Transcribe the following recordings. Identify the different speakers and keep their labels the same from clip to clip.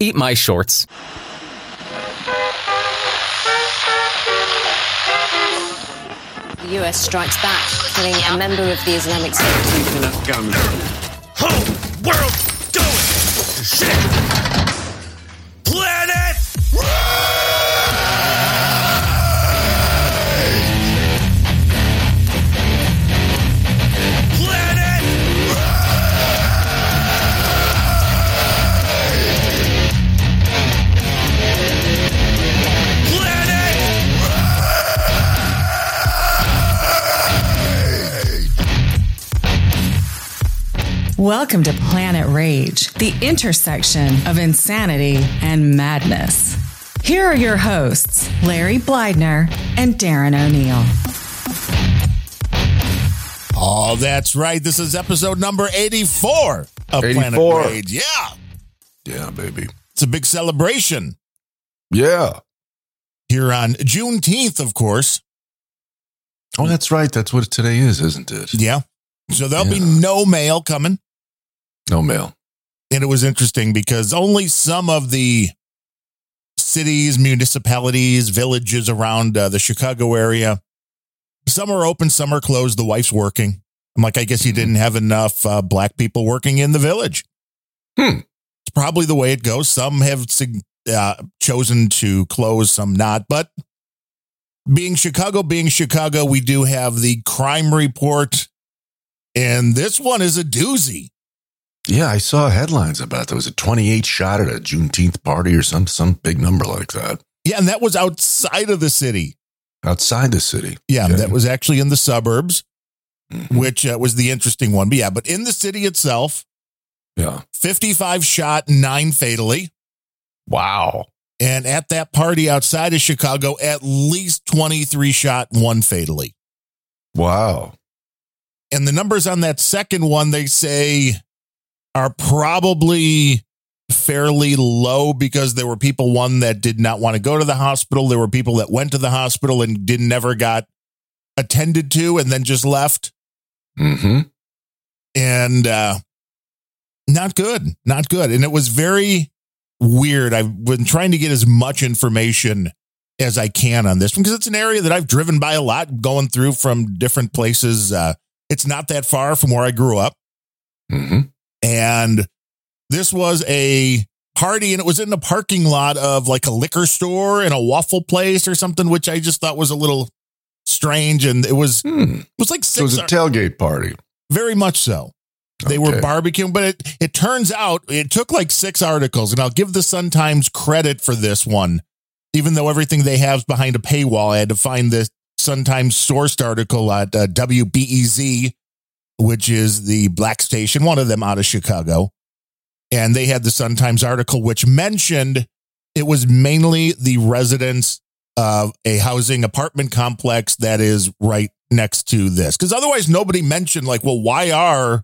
Speaker 1: Eat my shorts.
Speaker 2: The US strikes back, killing a member of the Islamic State.
Speaker 3: enough guns.
Speaker 4: Whole world going to shit.
Speaker 5: Welcome to Planet Rage, the intersection of insanity and madness. Here are your hosts, Larry Bleidner and Darren O'Neill.
Speaker 6: Oh, that's right. This is episode number 84 of
Speaker 7: 84.
Speaker 6: Planet Rage. Yeah.
Speaker 7: Yeah, baby.
Speaker 6: It's a big celebration
Speaker 7: Yeah.
Speaker 6: here on Juneteenth, of course.
Speaker 7: Oh, that's right. That's what today is, isn't it?
Speaker 6: Yeah. So there'll be no mail coming.
Speaker 7: No mail.
Speaker 6: And it was interesting because only some of the cities, municipalities, villages around uh, the Chicago area, some are open, some are closed. The wife's working. I'm like, I guess you didn't have enough uh, black people working in the village.
Speaker 7: Hmm.
Speaker 6: It's probably the way it goes. Some have uh, chosen to close, some not. But being Chicago, being Chicago, we do have the crime report. And this one is a doozy.
Speaker 7: Yeah, I saw headlines about it. there was a 28 shot at a Juneteenth party or some some big number like that
Speaker 6: Yeah, and that was outside of the city.
Speaker 7: outside the city.
Speaker 6: Yeah,
Speaker 7: Yeah.
Speaker 6: that was actually in the suburbs,
Speaker 7: Mhm.
Speaker 6: which uh, was the interesting one. But yeah, but in the city itself,
Speaker 7: Yeah.
Speaker 6: 55 shot, nine fatally.
Speaker 7: Wow.
Speaker 6: And at that party outside of Chicago, at least 23 shot, one fatally.
Speaker 7: Wow.
Speaker 6: And the numbers on that second one, they say, are probably fairly low because there were people, one, that did not want to go to the hospital. There were people that went to the hospital and did never got attended to and then just left.
Speaker 7: Mm-hmm.
Speaker 6: and uh not good not good and it was very weird i've been trying to get as much information as i can on this one because it's an area that i've driven by a lot going through from different places uh it's not that far from where i grew up
Speaker 7: Mm-hmm.
Speaker 6: And this was a party and it was in the parking lot of like a liquor store and a waffle place or something which i just thought was a little strange and it was it
Speaker 7: Hmm.
Speaker 6: was like
Speaker 7: So it was a tailgate party.
Speaker 6: very much so they were barbecuing, but it, it turns out it took like six articles, and I'll give the Sun Times credit for this one, even though everything they have is behind a paywall. I had to find the Sun Times sourced article at uh, WBEZ, which is the black station, one of them out of Chicago. And they had the Sun Times article, which mentioned it was mainly the residents of a housing apartment complex that is right next to this. Because otherwise, nobody mentioned, like, well, why are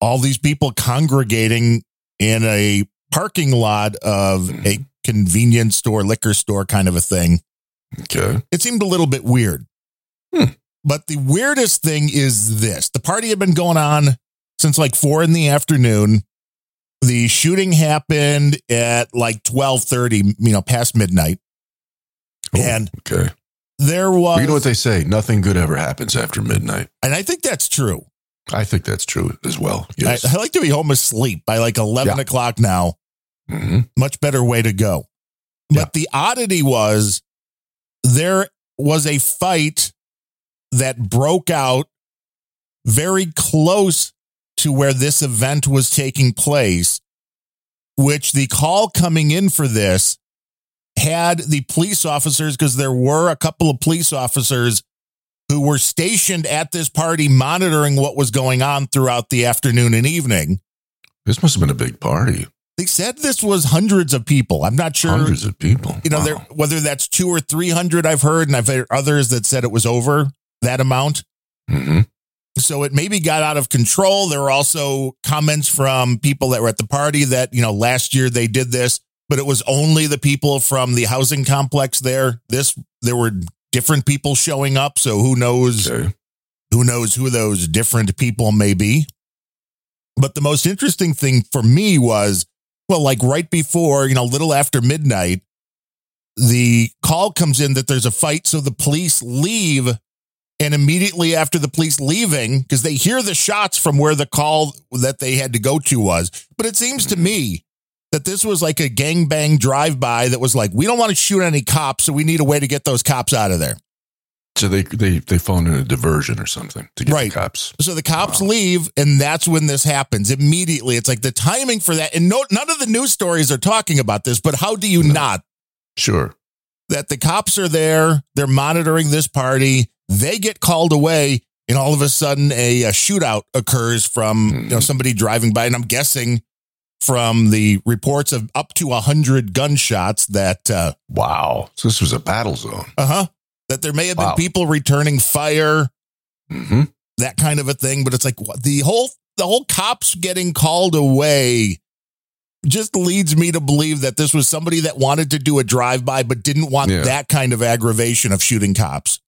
Speaker 6: all these people congregating in a parking lot of a convenience store, liquor store kind of a thing?
Speaker 7: Okay.
Speaker 6: It seemed a little bit weird.
Speaker 7: Hmm.
Speaker 6: But the weirdest thing is this the party had been going on since like four in the afternoon. The shooting happened at like 1230, you know, past midnight.
Speaker 7: Oh,
Speaker 6: And
Speaker 7: okay.
Speaker 6: there was,
Speaker 7: you know what they say? Nothing good ever happens after midnight.
Speaker 6: and I think that's true.
Speaker 7: I think that's true as well. Yes.
Speaker 6: I, I like to be home asleep by like 11
Speaker 7: Yeah.
Speaker 6: o'clock now.
Speaker 7: hmm
Speaker 6: much better way to go. But
Speaker 7: Yeah.
Speaker 6: the oddity was there was a fight that broke out very close to where this event was taking place, which the call coming in for this had the police officers, because there were a couple of police officers who were stationed at this party monitoring what was going on throughout the afternoon and evening.
Speaker 7: This must have been a big party.
Speaker 6: They said this was hundreds of people. I'm not sure.
Speaker 7: Hundreds of people.
Speaker 6: You know,
Speaker 7: Wow.
Speaker 6: whether that's two or three hundred. I've heard, and I've heard others that said it was over that amount.
Speaker 7: hmm
Speaker 6: So it maybe got out of control. There were also comments from people that were at the party that you know last year they did this, but it was only the people from the housing complex there. This there were different people showing up, so who knows?
Speaker 7: Okay.
Speaker 6: who knows who those different people may be. But the most interesting thing for me was Well, like right before, you know, a little after midnight, the call comes in that there's a fight. So the police leave. And immediately after the police leaving, because they hear the shots from where the call that they had to go to was. But it seems to mm-hmm. me that this was like a gangbang drive by that was like, we don't want to shoot any cops. So we need a way to get those cops out of there.
Speaker 7: So they they they phoned in a diversion or something to get
Speaker 6: Right.
Speaker 7: the cops.
Speaker 6: So the cops leave, and that's when this happens immediately. It's like the timing for that. And no, none of the news stories are talking about this, but how do you not?
Speaker 7: Sure.
Speaker 6: That the cops are there, they're monitoring this party, they get called away, and all of a sudden a, a shootout occurs from you know somebody driving by. And I'm guessing from the reports of up to a hundred gunshots that uh
Speaker 7: Wow. So this was a battle zone.
Speaker 6: uh-huh that there may have been people returning fire
Speaker 7: hmm
Speaker 6: that kind of a thing. But it's like the whole the whole cops getting called away just leads me to believe that this was somebody that wanted to do a drive by but didn't want
Speaker 7: Yeah.
Speaker 6: that kind of aggravation of shooting cops.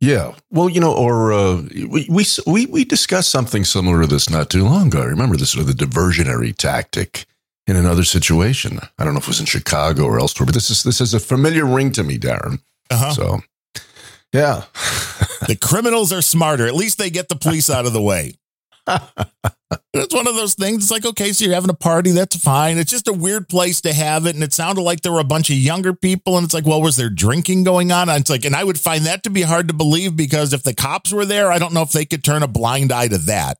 Speaker 7: Yeah. Well, you know, or uh, we, we we we discussed something similar to this not too long ago. I remember this was the diversionary tactic in another situation. I don't know if it was in Chicago or elsewhere, but this is this is a familiar ring to me, Darren.
Speaker 6: Uh-huh.
Speaker 7: So, yeah.
Speaker 6: the criminals are smarter. At least they get the police out of the way. It's one of those things. It's like, okay, so you're having a party. That's fine. It's just a weird place to have it. And it sounded like there were a bunch of younger people. And it's like, well, was there drinking going on? And it's like, and I would find that to be hard to believe because if the cops were there, I don't know if they could turn a blind eye to that.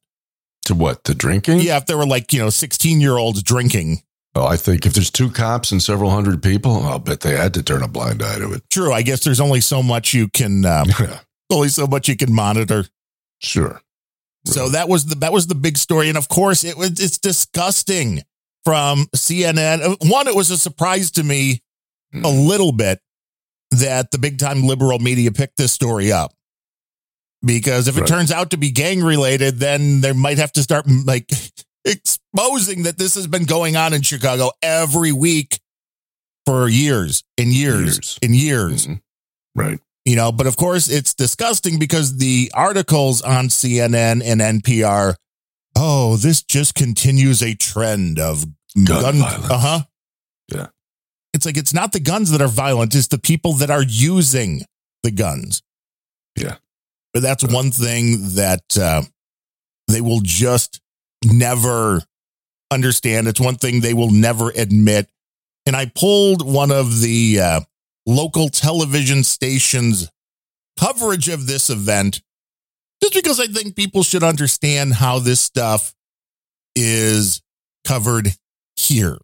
Speaker 7: to what? To drinking?
Speaker 6: Yeah, if there were like, you know, 16 year olds drinking.
Speaker 7: Oh, I think if there's two cops and several hundred people, I'll bet they had to turn a blind eye to it.
Speaker 6: True. I guess there's only so much you can, um,
Speaker 7: Yeah.
Speaker 6: only so much you can monitor.
Speaker 7: Sure.
Speaker 6: So that was the that was the big story, and of course it was it's disgusting from CNN. One, it was a surprise to me a
Speaker 7: Mm.
Speaker 6: little bit that the big time liberal media picked this story up because if it turns out to be gang related, then they might have to start like exposing that this has been going on in Chicago every week for years and years,
Speaker 7: Years.
Speaker 6: and years
Speaker 7: Mhm. Right.
Speaker 6: You know but of course it's disgusting because the articles on cnn and npr oh this just continues a trend of
Speaker 7: Gun violence.
Speaker 6: uh-huh
Speaker 7: Yeah.
Speaker 6: it's like it's not the guns that are violent it's the people that are using the guns
Speaker 7: Yeah.
Speaker 6: but that's one thing that uh, they will just never understand it's one thing they will never admit and i pulled one of the uh, local television stations coverage of this event just because I think people should understand how this stuff is covered here.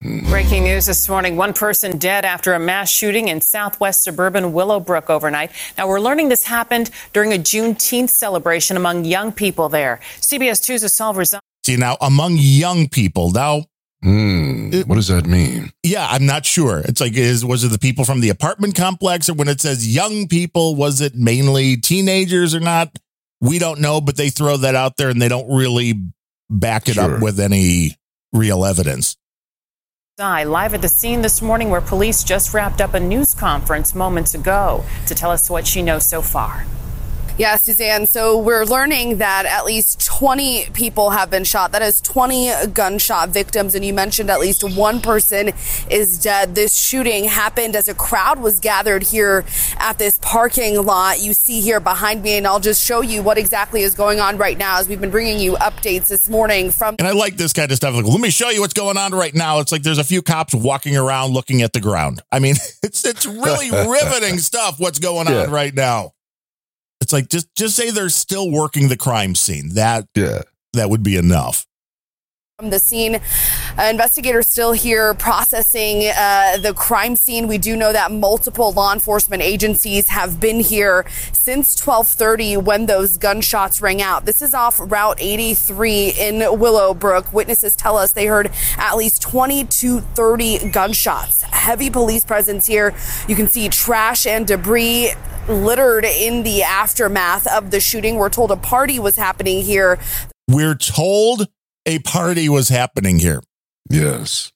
Speaker 1: Breaking news this morning one person dead after a mass shooting in southwest suburban Willowbrook overnight. Now, we're learning this happened during a Juneteenth celebration among young people there. CBS 2's Asal Rezaei.
Speaker 6: See, now among young people, now,
Speaker 7: Hmm.
Speaker 6: It-
Speaker 7: what does that mean?
Speaker 6: yeah, I'm not sure. It's like, is was it the people from the apartment complex or when it says young people, was it mainly teenagers or not? We don't know, but they throw that out there and they don't really back it
Speaker 7: Sure.
Speaker 6: up with any real evidence.
Speaker 1: I live at the scene this morning where police just wrapped up a news conference moments ago to tell us what she knows so far.
Speaker 3: Yeah, Suzanne. So we're learning that at least 20 people have been shot. That is 20 gunshot victims. And you mentioned at least one person is dead. This shooting happened as a crowd was gathered here at this parking lot. You see here behind me, and I'll just show you what exactly is going on right now as we've been bringing you updates this morning from
Speaker 6: And I like this kind of stuff. Like, let me show you what's going on right now. It's like there's a few cops walking around looking at the ground. I mean, it's it's really riveting stuff what's going on
Speaker 7: Yeah.
Speaker 6: right now. It's like just just say they're still working the crime scene. That
Speaker 7: Yeah.
Speaker 6: that would be enough.
Speaker 3: From the scene. Uh, investigators still here processing uh, the crime scene. We do know that multiple law enforcement agencies have been here since 12:30 when those gunshots rang out. This is off Route 83 in Willowbrook. Witnesses tell us they heard at least 20 to 30 gunshots. Heavy police presence here. You can see trash and debris littered in the aftermath of the shooting. We're told a party was happening here.
Speaker 6: We're told a party was happening here.
Speaker 7: Yes.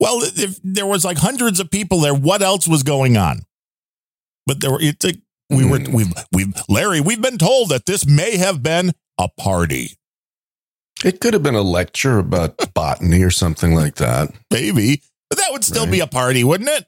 Speaker 6: Well, if there was like hundreds of people there, what else was going on? But there were it's like we were
Speaker 7: Hmm.
Speaker 6: we've we've Larry, we've been told that this may have been a party.
Speaker 7: It could have been a lecture about botany or something like that.
Speaker 6: Maybe. But that would still
Speaker 7: Right.
Speaker 6: be a party, wouldn't it?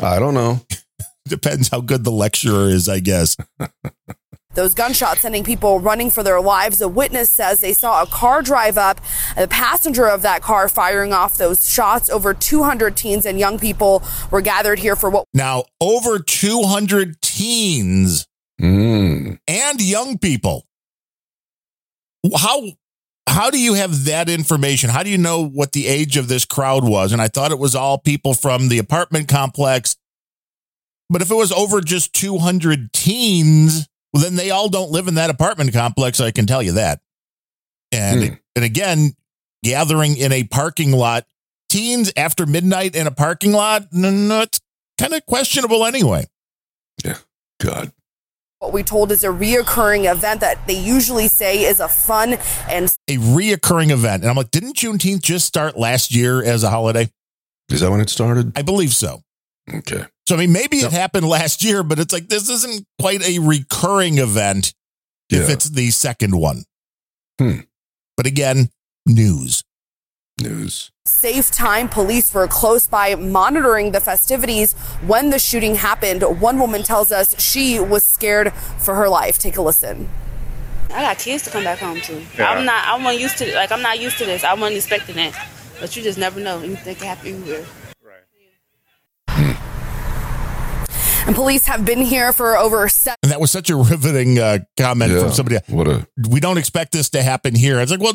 Speaker 7: I don't know.
Speaker 6: Depends how good the lecturer is, I guess.
Speaker 3: Those gunshots sending people running for their lives. A witness says they saw a car drive up, the passenger of that car firing off those shots. Over 200 teens and young people were gathered here for what
Speaker 6: Now, over 200 teens
Speaker 7: Mm.
Speaker 6: and young people. How how do you have that information? How do you know what the age of this crowd was? And I thought it was all people from the apartment complex. But if it was over just 200 teens, well, then they all don't live in that apartment complex. I can tell you that. And
Speaker 7: Hmm.
Speaker 6: and again, gathering in a parking lot, teens after midnight in a parking lot, no, no it's kind of questionable anyway.
Speaker 7: Yeah, God.
Speaker 3: what we told is a reoccurring event that they usually say is a fun and
Speaker 6: a reoccurring event. And I'm like, didn't Juneteenth just start last year as a holiday?
Speaker 7: Is that when it started?
Speaker 6: I believe so.
Speaker 7: Okay.
Speaker 6: So, I mean, maybe
Speaker 7: Yep.
Speaker 6: it happened last year, but it's like, this isn't quite a recurring event if it's the second one.
Speaker 7: Hmm.
Speaker 6: But again, news.
Speaker 7: News.
Speaker 3: safe time. Police were close by monitoring the festivities when the shooting happened. One woman tells us she was scared for her life. Take a listen.
Speaker 8: I got kids to come back home to. I'm not. I'm not used to like. I'm not used to this. I wasn't expecting it. But you just never know. Anything can happen anywhere.
Speaker 3: And police have been here for over seven.
Speaker 6: And that was such a riveting uh, comment
Speaker 7: Yeah.
Speaker 6: from somebody.
Speaker 7: What a
Speaker 6: We don't expect this to happen here. It's like, well,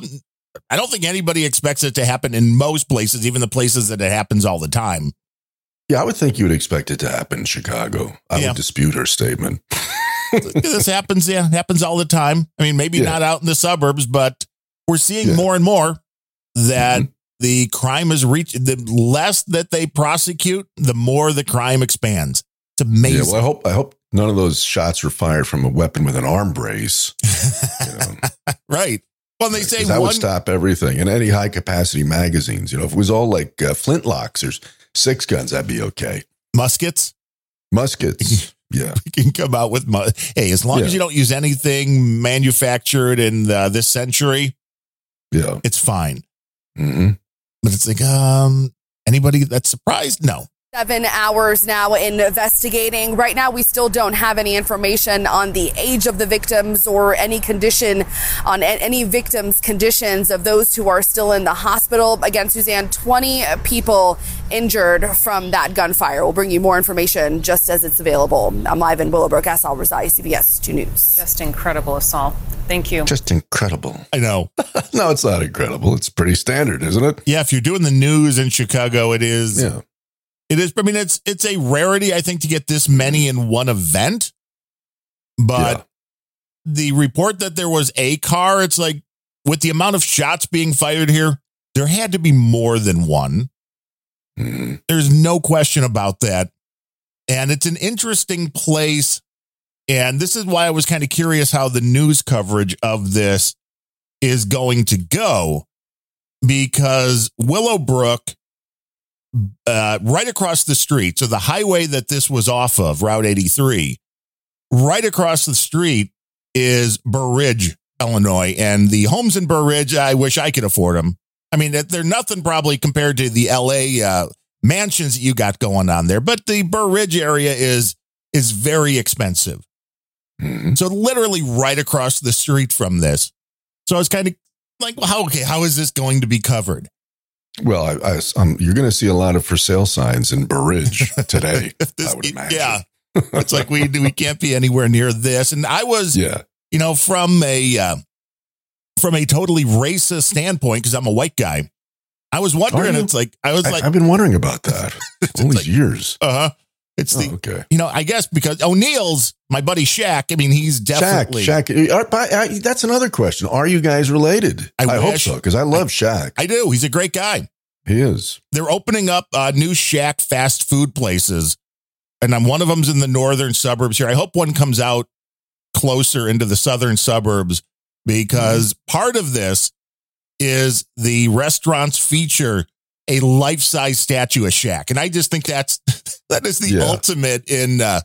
Speaker 6: I don't think anybody expects it to happen in most places, even the places that it happens all the time.
Speaker 7: Yeah, I would think you would expect it to happen in Chicago. I
Speaker 6: Yeah.
Speaker 7: would dispute her statement.
Speaker 6: this happens, yeah, happens all the time. I mean, maybe
Speaker 7: Yeah.
Speaker 6: not out in the suburbs, but we're seeing
Speaker 7: Yeah.
Speaker 6: more and more that
Speaker 7: Mhm.
Speaker 6: the crime is reached. The less that they prosecute, the more the crime expands. It's
Speaker 7: Yeah,
Speaker 6: amazing.
Speaker 7: well, I hope I hope none of those shots were fired from a weapon with an arm brace. You know,
Speaker 6: right. Well, they say
Speaker 7: that
Speaker 6: one.
Speaker 7: would stop everything. And any high capacity magazines, you know, if it was all like uh, flintlocks or six guns, that'd be okay.
Speaker 6: muskets
Speaker 7: Muskets, yeah, We
Speaker 6: can come out with. Mu- hey, as long
Speaker 7: Yeah.
Speaker 6: as you don't use anything manufactured in uh, this century,
Speaker 7: yeah.
Speaker 6: it's fine.
Speaker 7: hmm
Speaker 6: But it's like, um, anybody that's surprised? No.
Speaker 3: Seven hours now investigating. Right now, we still don't have any information on the age of the victims or any condition on any victims' conditions of those who are still in the hospital. Again, Suzanne, 20 people injured from that gunfire. We'll bring you more information just as it's available. I'm live in Willowbrook. Asal Rezaei, CBS 2 News.
Speaker 1: Just incredible, Assault. Thank you.
Speaker 7: Just incredible.
Speaker 6: I know.
Speaker 7: No, it's not incredible. It's pretty standard, isn't it?
Speaker 6: Yeah, if you're doing the news in Chicago, it is.
Speaker 7: Yeah.
Speaker 6: It is. I mean, it's it's a rarity, I think, to get this many in one event. But
Speaker 7: Yeah.
Speaker 6: the report that there was a car, it's like with the amount of shots being fired here, there had to be more than one.
Speaker 7: Mhm.
Speaker 6: There's no question about that. And it's an interesting place. And this is why I was kind of curious how the news coverage of this is going to go because Willowbrook, uh, right across the street, so the highway that this was off of, Route 83, right across the street is Burr Ridge, Illinois. And the homes in Burr Ridge, I wish I could afford them. I mean, they're nothing probably compared to the LA uh, mansions that you got going on there, but the Burr Ridge area is is very expensive.
Speaker 7: Mhm.
Speaker 6: So literally right across the street from this. So I was kind of like, well, how okay, how is this going to be covered?
Speaker 7: Well, I, I, um, you're going to see a lot of for sale signs in Burr Ridge
Speaker 6: today. This-
Speaker 7: I would imagine.
Speaker 6: yeah, it's like we we can't be anywhere near this. And I was,
Speaker 7: Yeah.
Speaker 6: you know, from a uh, from a totally racist standpoint because I'm a white guy. I was wondering. It's like I was
Speaker 7: I,
Speaker 6: like,
Speaker 7: I've been wondering about that all these
Speaker 6: like-
Speaker 7: years.
Speaker 6: uh huh. It's the
Speaker 7: Oh, okay.
Speaker 6: you know I guess because O'Neill's my buddy Shaq. I mean, he's definitely.
Speaker 7: Shaq, Shaq. but, uh, that's another question. Are you guys related?
Speaker 6: I
Speaker 7: hope so because I love Shaq.
Speaker 6: I do. He's a great guy.
Speaker 7: he is.
Speaker 6: they're opening up uh, new Shaq fast food places, and I'm one of them's in the northern suburbs here. I hope one comes out closer into the southern suburbs because part of this is the restaurants feature a life size statue of Shaq, and I just think that's that is the
Speaker 7: Yeah.
Speaker 6: ultimate in uh,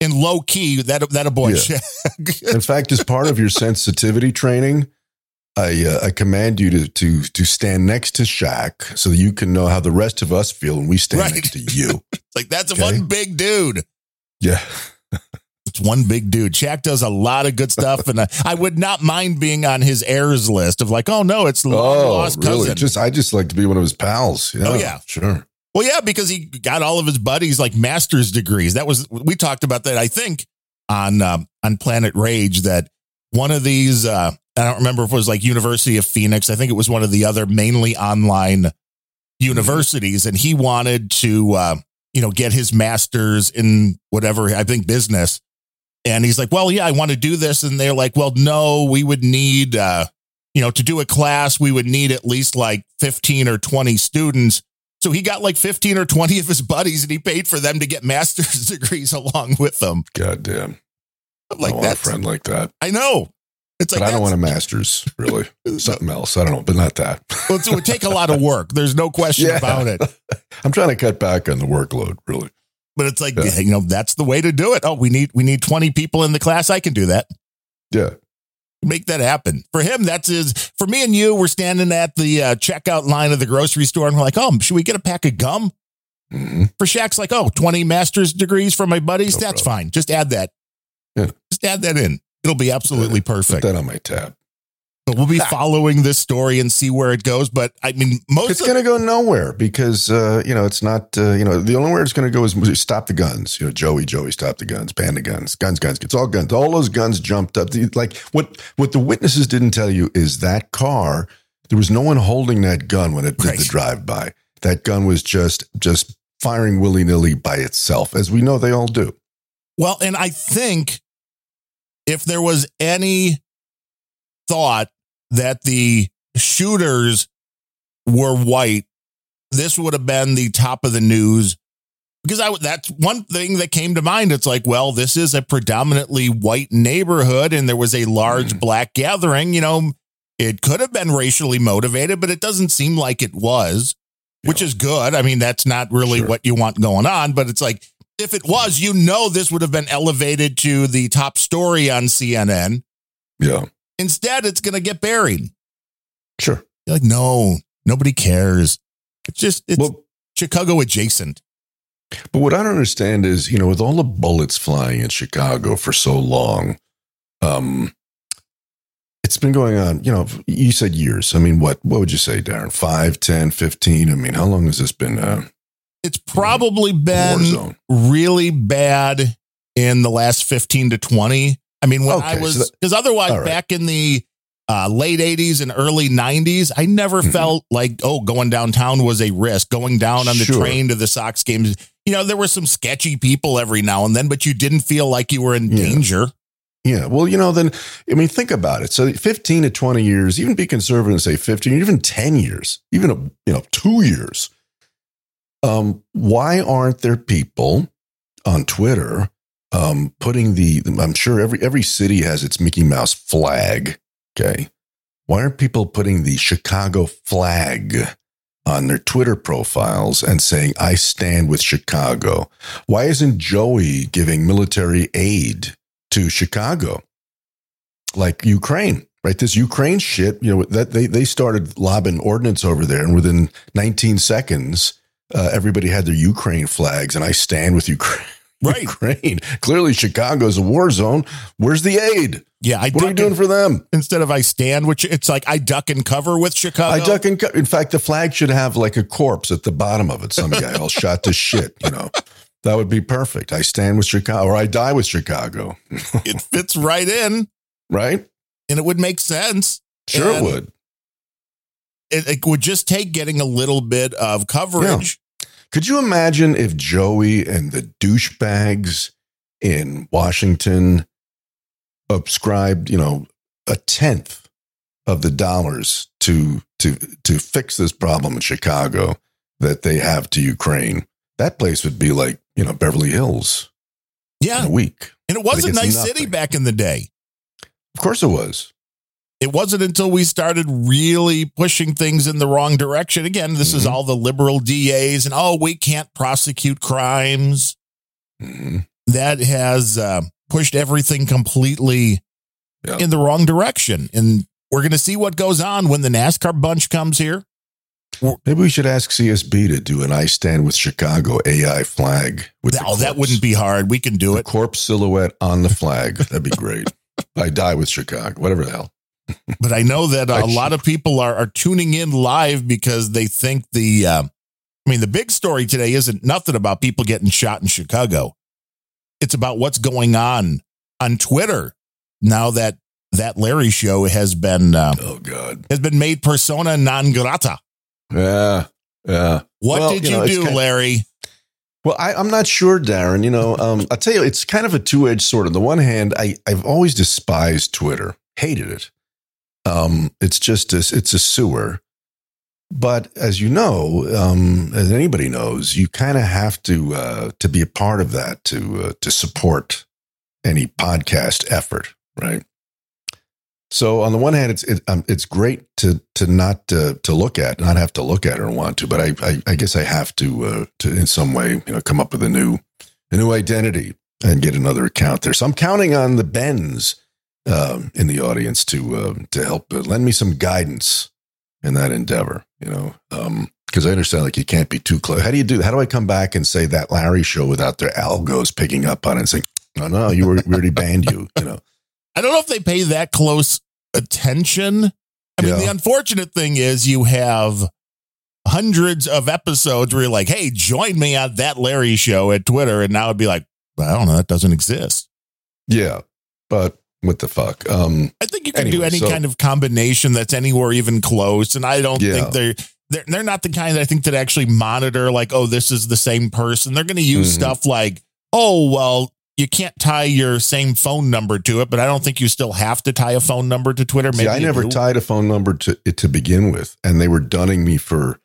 Speaker 6: in low key that that a boy
Speaker 7: Yeah.
Speaker 6: Shaq.
Speaker 7: In fact, as part of your sensitivity training, I uh, I command you to to to stand next to Shaq so that you can know how the rest of us feel when we stand
Speaker 6: Right.
Speaker 7: next to you.
Speaker 6: Like that's
Speaker 7: Okay.
Speaker 6: one big dude.
Speaker 7: Yeah.
Speaker 6: It's one big dude. Shaq does a lot of good stuff, and uh, I would not mind being on his heirs list of like, oh no, it's long
Speaker 7: Oh,
Speaker 6: lost
Speaker 7: really?
Speaker 6: cousin.
Speaker 7: Just I just like to be one of his pals. Yeah,
Speaker 6: Oh, yeah.
Speaker 7: sure.
Speaker 6: Well, yeah, because he got all of his buddies like master's degrees. That was we talked about that. I think on um, on Planet Rage that one of these. Uh, I don't remember if it was like University of Phoenix. I think it was one of the other mainly online universities, and he wanted to uh, you know get his master's in whatever I think business. And he's like, well, yeah, I want to do this. And they're like, well, no, we would need, uh, you know, to do a class, we would need at least like 15 or 20 students. So he got like 15 or 20 of his buddies and he paid for them to get master's degrees along with them.
Speaker 7: God damn.
Speaker 6: I'm like, that
Speaker 7: friend like that.
Speaker 6: I know. It's like,
Speaker 7: but I don't want a master's, really. Something else. I don't know, but not that.
Speaker 6: well, it would take a lot of work. There's no question
Speaker 7: Yeah.
Speaker 6: about it.
Speaker 7: I'm trying to cut back on the workload, really.
Speaker 6: But it's like,
Speaker 7: Yeah.
Speaker 6: you know, that's the way to do it. Oh, we need, we need 20 people in the class. I can do that.
Speaker 7: Yeah.
Speaker 6: make that happen. For him, that's his. For me and you, we're standing at the uh, checkout line of the grocery store and we're like, oh, should we get a pack of gum?
Speaker 7: hmm
Speaker 6: For Shaq's like, oh, 20 master's degrees for my buddies.
Speaker 7: No
Speaker 6: that's
Speaker 7: problem.
Speaker 6: fine. Just add that.
Speaker 7: Yeah.
Speaker 6: Just add that in. It'll be absolutely
Speaker 7: Put
Speaker 6: perfect.
Speaker 7: that on my tab.
Speaker 6: But we'll be following this story and see where it goes. But I mean, most
Speaker 7: It's
Speaker 6: of
Speaker 7: going to go nowhere because, uh, you know, it's not, uh, you know, the only where it's going to go is stop the guns. You know, Joey, Joey, stop the guns, ban the guns, guns, guns. It's all guns. All those guns jumped up. Like what, what the witnesses didn't tell you is that car, there was no one holding that gun when it did
Speaker 6: Right.
Speaker 7: the drive by. That gun was just, just firing willy nilly by itself, as we know they all do.
Speaker 6: Well, and I think if there was any thought that the shooters were white, this would have been the top of the news. Because I that's one thing that came to mind. It's like, well, this is a predominantly white neighborhood, and there was a large hmm. black gathering. You know, it could have been racially motivated, but it doesn't seem like it was, which is good. I mean, that's not really
Speaker 7: Sure.
Speaker 6: what you want going on, but it's like if it was, you know, this would have been elevated to the top story on CNN.
Speaker 7: Yeah,
Speaker 6: Instead, it's going to get buried.
Speaker 7: sure.
Speaker 6: You're like, no, nobody cares. It's just it's
Speaker 7: Well,
Speaker 6: Chicago adjacent.
Speaker 7: But what I don't understand is, you know, with all the bullets flying in Chicago for so long, um, it's been going on, you know, you said years. I mean, what what would you say, Darren? 5, 10, 15? I mean, how long has this been uh,
Speaker 6: It's probably been really bad in the last 15 to 20. I mean, when I
Speaker 7: Okay, so
Speaker 6: was, because otherwise,
Speaker 7: all right.
Speaker 6: back in the uh, late 80s and early 90s, I never
Speaker 7: Mhm.
Speaker 6: felt like, oh, going downtown was a risk. Going down on the
Speaker 7: Sure.
Speaker 6: train to the Sox games, you know, there were some sketchy people every now and then, but you didn't feel like you were in
Speaker 7: Yeah.
Speaker 6: danger.
Speaker 7: Yeah. Well, you know, then, I mean, think about it. So 15 to 20 years, even be conservative and say 15, even 10 years, even, a, you know, two years. Um, why aren't there people on Twitter um, putting the, I'm sure every, every city has its Mickey Mouse flag. Okay. Why aren't people putting the Chicago flag on their Twitter profiles and saying, I stand with Chicago? Why isn't Joey giving military aid to Chicago, like Ukraine, right? This Ukraine shit, you know, that they, they started lobbing ordnance over there, and within 19 seconds, uh, everybody had their Ukraine flags, and I stand with Ukraine.
Speaker 6: Right.
Speaker 7: Ukraine. Clearly, Chicago's a war zone. Where's the aid?
Speaker 6: Yeah. I
Speaker 7: What are we doing
Speaker 6: and-
Speaker 7: for them?
Speaker 6: instead of I stand, which it's like I duck and cover with Chicago.
Speaker 7: I duck and co- in fact, the flag should have like a corpse at the bottom of it. Some guy all shot to shit. You know, that would be perfect. I stand with Chicago, or I die with Chicago.
Speaker 6: it fits right in
Speaker 7: Right?
Speaker 6: and it would make sense.
Speaker 7: Sure,
Speaker 6: And-
Speaker 7: it would.
Speaker 6: It, it would just take getting a little bit of coverage.
Speaker 7: Could you imagine if Joey and the douchebags in Washington subscribed, you know, a tenth of the dollars to to to fix this problem in Chicago that they have to Ukraine? That place would be like, you know, Beverly Hills in
Speaker 6: Yeah.
Speaker 7: a week.
Speaker 6: And it was
Speaker 7: Like
Speaker 6: a nice
Speaker 7: nothing.
Speaker 6: city back in the day.
Speaker 7: Of course it was.
Speaker 6: It wasn't until we started really pushing things in the wrong direction. Again, this is
Speaker 7: Mhm.
Speaker 6: all the liberal DAs and, oh, we can't prosecute crimes.
Speaker 7: Mhm.
Speaker 6: That has uh, pushed everything completely
Speaker 7: Yeah.
Speaker 6: in the wrong direction. And we're going to see what goes on when the NASCAR bunch comes here.
Speaker 7: Maybe we should ask CSB to do an I stand with Chicago AI flag. With
Speaker 6: Oh, that wouldn't be hard. We can do
Speaker 7: the
Speaker 6: it.
Speaker 7: corpse silhouette on the flag. That'd be great. I die with Chicago. Whatever the hell.
Speaker 6: But I know that a lot of people are, are tuning in live because they think the, uh, I mean, the big story today isn't nothing about people getting shot in Chicago. It's about what's going on on Twitter now that that Larry show has been uh,
Speaker 7: Oh God.
Speaker 6: has been made persona non grata.
Speaker 7: Yeah. Yeah.
Speaker 6: What
Speaker 7: Well,
Speaker 6: did
Speaker 7: you
Speaker 6: you,
Speaker 7: know,
Speaker 6: do,
Speaker 7: kind-
Speaker 6: Larry?
Speaker 7: Well, I, I'm not sure, Darren. You know, um, I'll tell you, it's kind of a two edged sword. On the one hand, I, I've always despised Twitter, hated it. Um, it's just a, it's a sewer. But as you know, um, as anybody knows, you kind of have to uh, to be a part of that to uh, to support any podcast effort, right? So on the one hand, it's it, um, it's great to to not uh, to look at, not have to look at or want to, but I I, I guess I have to uh, to in some way you know come up with a new a new identity and get another account there. So I'm counting on the Bens um, in the audience to uh, to help uh, lend me some guidance in that endeavor. You know, because I understand like you can't be too close. How do you do? How do I come back and say that Larry show without their algos picking up on it and saying, "No, no, you were we already banned you." You know.
Speaker 6: I don't know if they pay that close attention. I mean,
Speaker 7: Yeah.
Speaker 6: the unfortunate thing is you have hundreds of episodes where you're like, hey, join me on that Larry show at Twitter. And now it'd be like, I don't know, that doesn't exist.
Speaker 7: Yeah, but what the fuck? Um,
Speaker 6: I think you can do any
Speaker 7: so-
Speaker 6: kind of combination that's anywhere even close. And I don't
Speaker 7: Yeah.
Speaker 6: think they're, they're they're not the kind that I think that actually monitor like, oh, this is the same person. They're going to use
Speaker 7: Mhm.
Speaker 6: stuff like, oh, well, you can't tie your same phone number to it, but I don't think you still have to tie a phone number to Twitter.
Speaker 7: see, I never
Speaker 6: do.
Speaker 7: tied a phone number to it to begin with, and they were dunning me for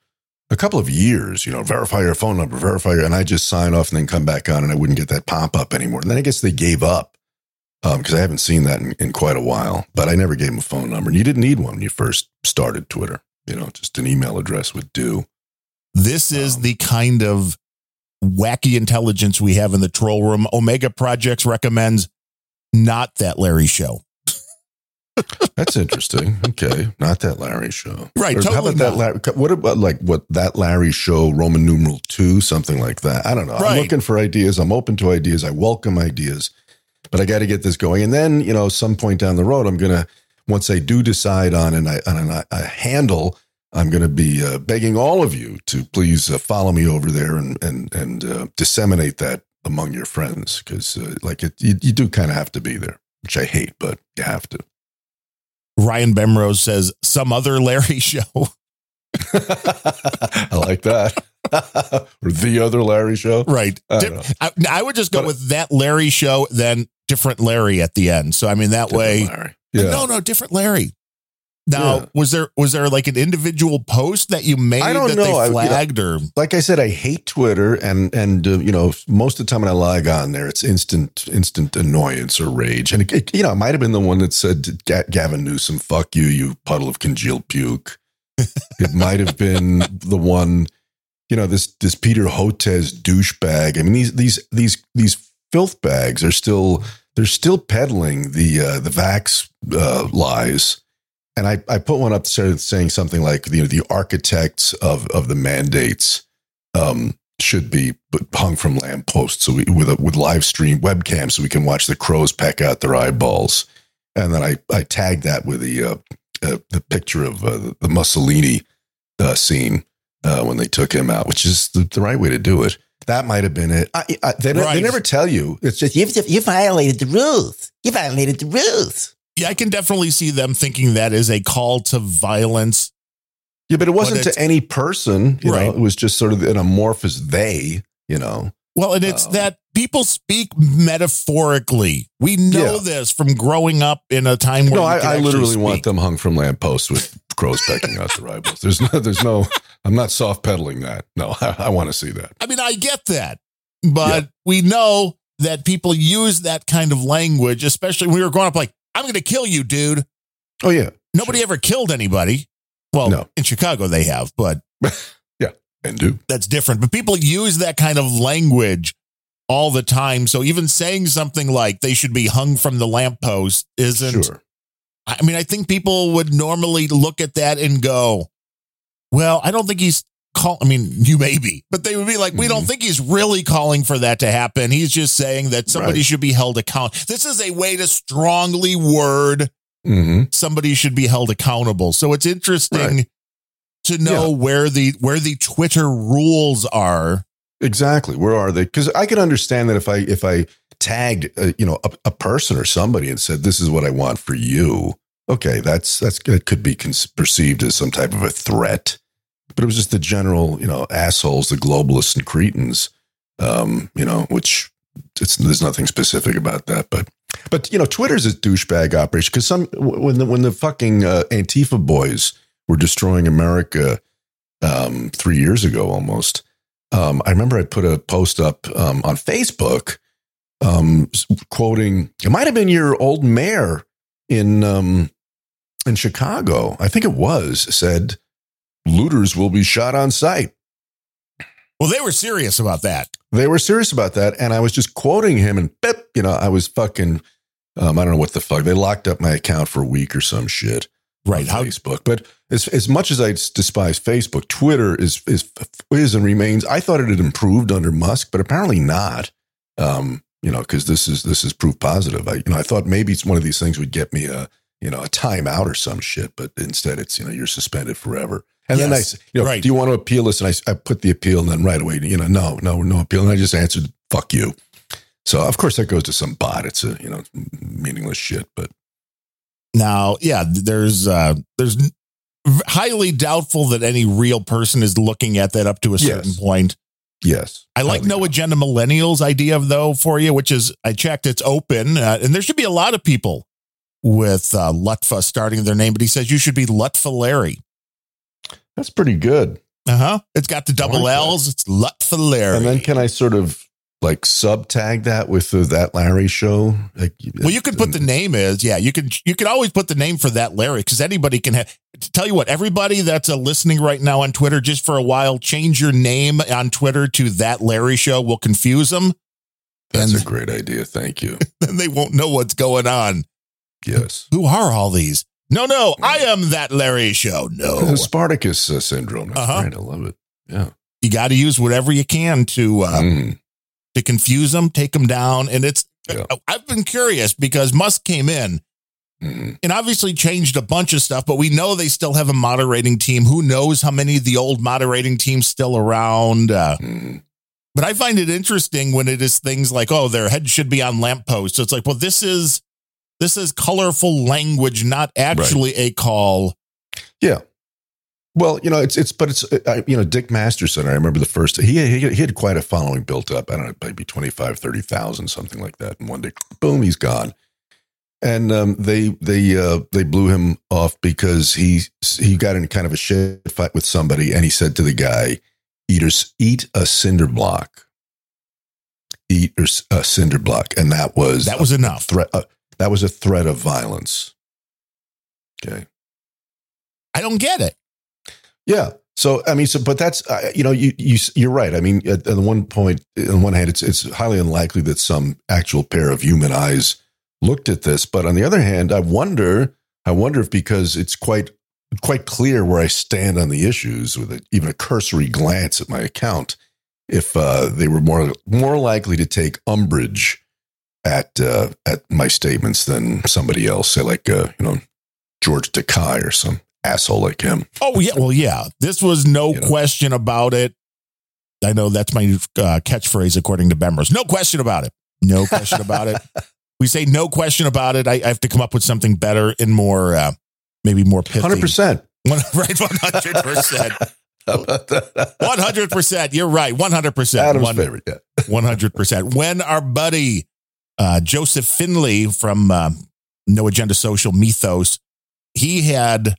Speaker 7: a couple of years. You know, verify your phone number, verify your, and I just sign off and then come back on, and I wouldn't get that pop up anymore. And then I guess they gave up because I haven't seen that in, in quite a while. But I never gave him a phone number, and you didn't need one when you first started Twitter. You know, just an email address would do.
Speaker 6: This is
Speaker 7: Um,
Speaker 6: the kind of wacky intelligence we have in the troll room. Omega Projects recommends not that Larry show.
Speaker 7: That's interesting. Okay, not that Larry show.
Speaker 6: Right,
Speaker 7: Or how
Speaker 6: totally
Speaker 7: about that? Larry, what about like what that Larry show? Roman numeral two, something like that. I don't know. I'm looking for ideas. I'm open to ideas. I welcome ideas, but I got to get this going. And then you know, some point down the road, I'm gonna once I do decide on an on an, a handle. I'm going to be uh, begging all of you to please uh, follow me over there and and and uh, disseminate that among your friends because uh, like it, you, you do kind of have to be there, which I hate, but you have to.
Speaker 6: Ryan Bemrose says some other Larry show.
Speaker 7: I like that. or the other Larry show.
Speaker 6: right.
Speaker 7: I
Speaker 6: Di-
Speaker 7: don't know.
Speaker 6: I, I would just go
Speaker 7: But-
Speaker 6: with that Larry show, then different Larry at the end. So I mean that way.
Speaker 7: Different Larry. Yeah.
Speaker 6: No, no, different Larry. Now,
Speaker 7: Yeah.
Speaker 6: was there was there like an individual post that you made
Speaker 7: I don't
Speaker 6: that
Speaker 7: know. I-
Speaker 6: they
Speaker 7: you know,
Speaker 6: flagged or
Speaker 7: Like I said, I hate Twitter, and and uh, you know, most of the time when I log on there, it's instant instant annoyance or rage. And it, it- you know, it might have been the one that said, "Ga- "Gavin Newsom, fuck you, you puddle of congealed puke." it might have been the one, you know, this this Peter Hotez douchebag. I mean, these these these these filth bags are still they're still peddling the uh, the vax uh, lies. And I, I put one up saying something like you know the architects of of the mandates um, should be hung from lampposts so we, with a, with live stream webcam so we can watch the crows peck out their eyeballs. And then I I tagged that with the uh, uh, the picture of uh, the Mussolini uh, scene uh, when they took him out, which is the, the right way to do it. That might have been it. I, I, they,
Speaker 6: Right.
Speaker 7: they never tell you. It's just
Speaker 9: You, you violated the rules. You violated the rules.
Speaker 6: yeah, I can definitely see them thinking that is a call to violence.
Speaker 7: Yeah, but it wasn't
Speaker 6: it's-
Speaker 7: to any person. You
Speaker 6: Right.
Speaker 7: know, it was just sort of an amorphous they. You know,
Speaker 6: Well, and it's
Speaker 7: Um,
Speaker 6: that people speak metaphorically. We know
Speaker 7: Yeah.
Speaker 6: this from growing up in a time where
Speaker 7: no,
Speaker 6: you
Speaker 7: I, I
Speaker 6: actually
Speaker 7: literally want them hung from lampposts with crows pecking out their eyeballs. There's no, there's no. I'm not soft pedaling that. No, I, I want to see that.
Speaker 6: I mean, I get that, but
Speaker 7: Yeah.
Speaker 6: we know that people use that kind of language, especially when we were growing up. Like, I'm going to kill you, dude.
Speaker 7: Oh yeah,
Speaker 6: Nobody ever killed anybody. Well,
Speaker 7: No.
Speaker 6: in Chicago they have, but yeah,
Speaker 7: and do
Speaker 6: that's different. But people use that kind of language all the time. So even saying something like they should be hung from the lamppost isn't
Speaker 7: sure.
Speaker 6: I mean, I think people would normally look at that and go, well, I don't think he's call. I mean, you may be, but they would be like, we don't think he's really calling for that to happen. He's just saying that somebody
Speaker 7: Right.
Speaker 6: should be held account. This is a way to strongly word
Speaker 7: hmm
Speaker 6: somebody should be held accountable. So it's interesting
Speaker 7: Right.
Speaker 6: to know where the where the Twitter rules are.
Speaker 7: Exactly. Where are they? Because I can understand that if I if I tagged uh, you know a, a person or somebody and said this is what I want for you, okay, that's that's it could be perceived as some type of a threat. But it was just the general you know assholes, the globalists and cretins, um, you know, which there's nothing specific about that, but. But you know, Twitter's a douchebag operation because some when the when the fucking uh, Antifa boys were destroying America um, three years ago almost, um, I remember I put a post up um, on Facebook um, quoting it might have been your old mayor in um, in Chicago. I think it was said looters will be shot on sight.
Speaker 6: Well, they were serious about that.
Speaker 7: They were serious about that, and I was just quoting him, and bip, you know, I was fucking. Um, I don't know what the fuck. They locked up my account for a week or some shit.
Speaker 6: Right. How
Speaker 7: Facebook. But as as much as I despise Facebook, Twitter is is is and remains. I thought it had improved under Musk, but apparently not. Um, you know, because this is this is proof positive. I you know I thought maybe it's one of these things would get me a you know a timeout or some shit, but instead it's you know you're suspended forever. And then I
Speaker 6: Yes,
Speaker 7: you know
Speaker 6: right.
Speaker 7: do you want to appeal this? And I, I put the appeal, and then right away you know no no no appeal, and I just answered fuck you. So of course that goes to some bot. It's a you know meaningless shit, but
Speaker 6: now, yeah, there's uh there's highly doubtful that any real person is looking at that up to a certain
Speaker 7: Yes.
Speaker 6: point.
Speaker 7: Yes,
Speaker 6: I like No Agenda Millennials idea though for you, which is I checked, it's open, uh, and there should be a lot of people with uh, Lutfa starting their name, but he says you should be Lutfa Larry.
Speaker 7: that's pretty good.
Speaker 6: Uh huh. It's got the double
Speaker 7: like that.
Speaker 6: L's. It's Lutfa Larry.
Speaker 7: And then can I sort of like sub tag that with the, that Larry show? Like,
Speaker 6: well, you could put the name is yeah. You can you can always put the name for that Larry because anybody can have. To tell you what, everybody that's uh, listening right now on Twitter, just for a while, change your name on Twitter to that Larry Show. Will confuse them,
Speaker 7: That's
Speaker 6: and
Speaker 7: a great idea. Thank you.
Speaker 6: then they won't know what's going on.
Speaker 7: Yes.
Speaker 6: Who are all these? No, no, I am that Larry Show. No,
Speaker 7: The Spartacus uh, syndrome. That's
Speaker 6: Uh-huh.
Speaker 7: great. I love it. Yeah.
Speaker 6: you got to use whatever you can to uh,
Speaker 7: Mm.
Speaker 6: To confuse them, take them down, and it's.
Speaker 7: Yeah.
Speaker 6: I've been curious because Musk came in
Speaker 7: Mm.
Speaker 6: and obviously changed a bunch of stuff, but we know they still have a moderating team. Who knows how many of the old moderating teams still around? Uh,
Speaker 7: Mm.
Speaker 6: but I find it interesting when it is things like, oh, their head should be on lampposts. It's like, well, this is this is colorful language, not actually a call.
Speaker 7: Yeah. Well, you know, it's it's, but it's, uh, you know, Dick Masterson. I remember the first. He he, he had quite a following built up. I don't know, maybe 25, 30,000, something like that. And one day, boom, he's gone. And um, they they uh, they blew him off because he he got in kind of a shit fight with somebody, and he said to the guy, "Eat a, eat a cinder block, eat a cinder block," and that was
Speaker 6: That was enough.
Speaker 7: threat. Uh, that was a threat of violence. Okay.
Speaker 6: I don't get it.
Speaker 7: Yeah. So I mean, so but that's uh, you know you you you're right. I mean, at, at one point, on one hand, it's it's highly unlikely that some actual pair of human eyes looked at this. But on the other hand, I wonder, I wonder if because it's quite quite clear where I stand on the issues with a, even a cursory glance at my account, if uh, they were more more likely to take umbrage at uh, at my statements than somebody else, say like uh, you know George Takei or some asshole like him.
Speaker 6: Oh yeah, well yeah. This was no
Speaker 7: You know.
Speaker 6: question about it. I know that's my uh, catchphrase according to Bemers. No question about it. No question about it. We say no question about it. I, I have to come up with something better and more, uh, maybe more pithy.
Speaker 7: Hundred percent.
Speaker 6: Right, one hundred percent.
Speaker 7: How about that?
Speaker 6: One hundred percent. You're right. One hundred percent.
Speaker 7: Adam's
Speaker 6: One
Speaker 7: favorite. Yeah.
Speaker 6: hundred percent. When our buddy uh, Joseph Finley from uh, No Agenda Social Mythos, he had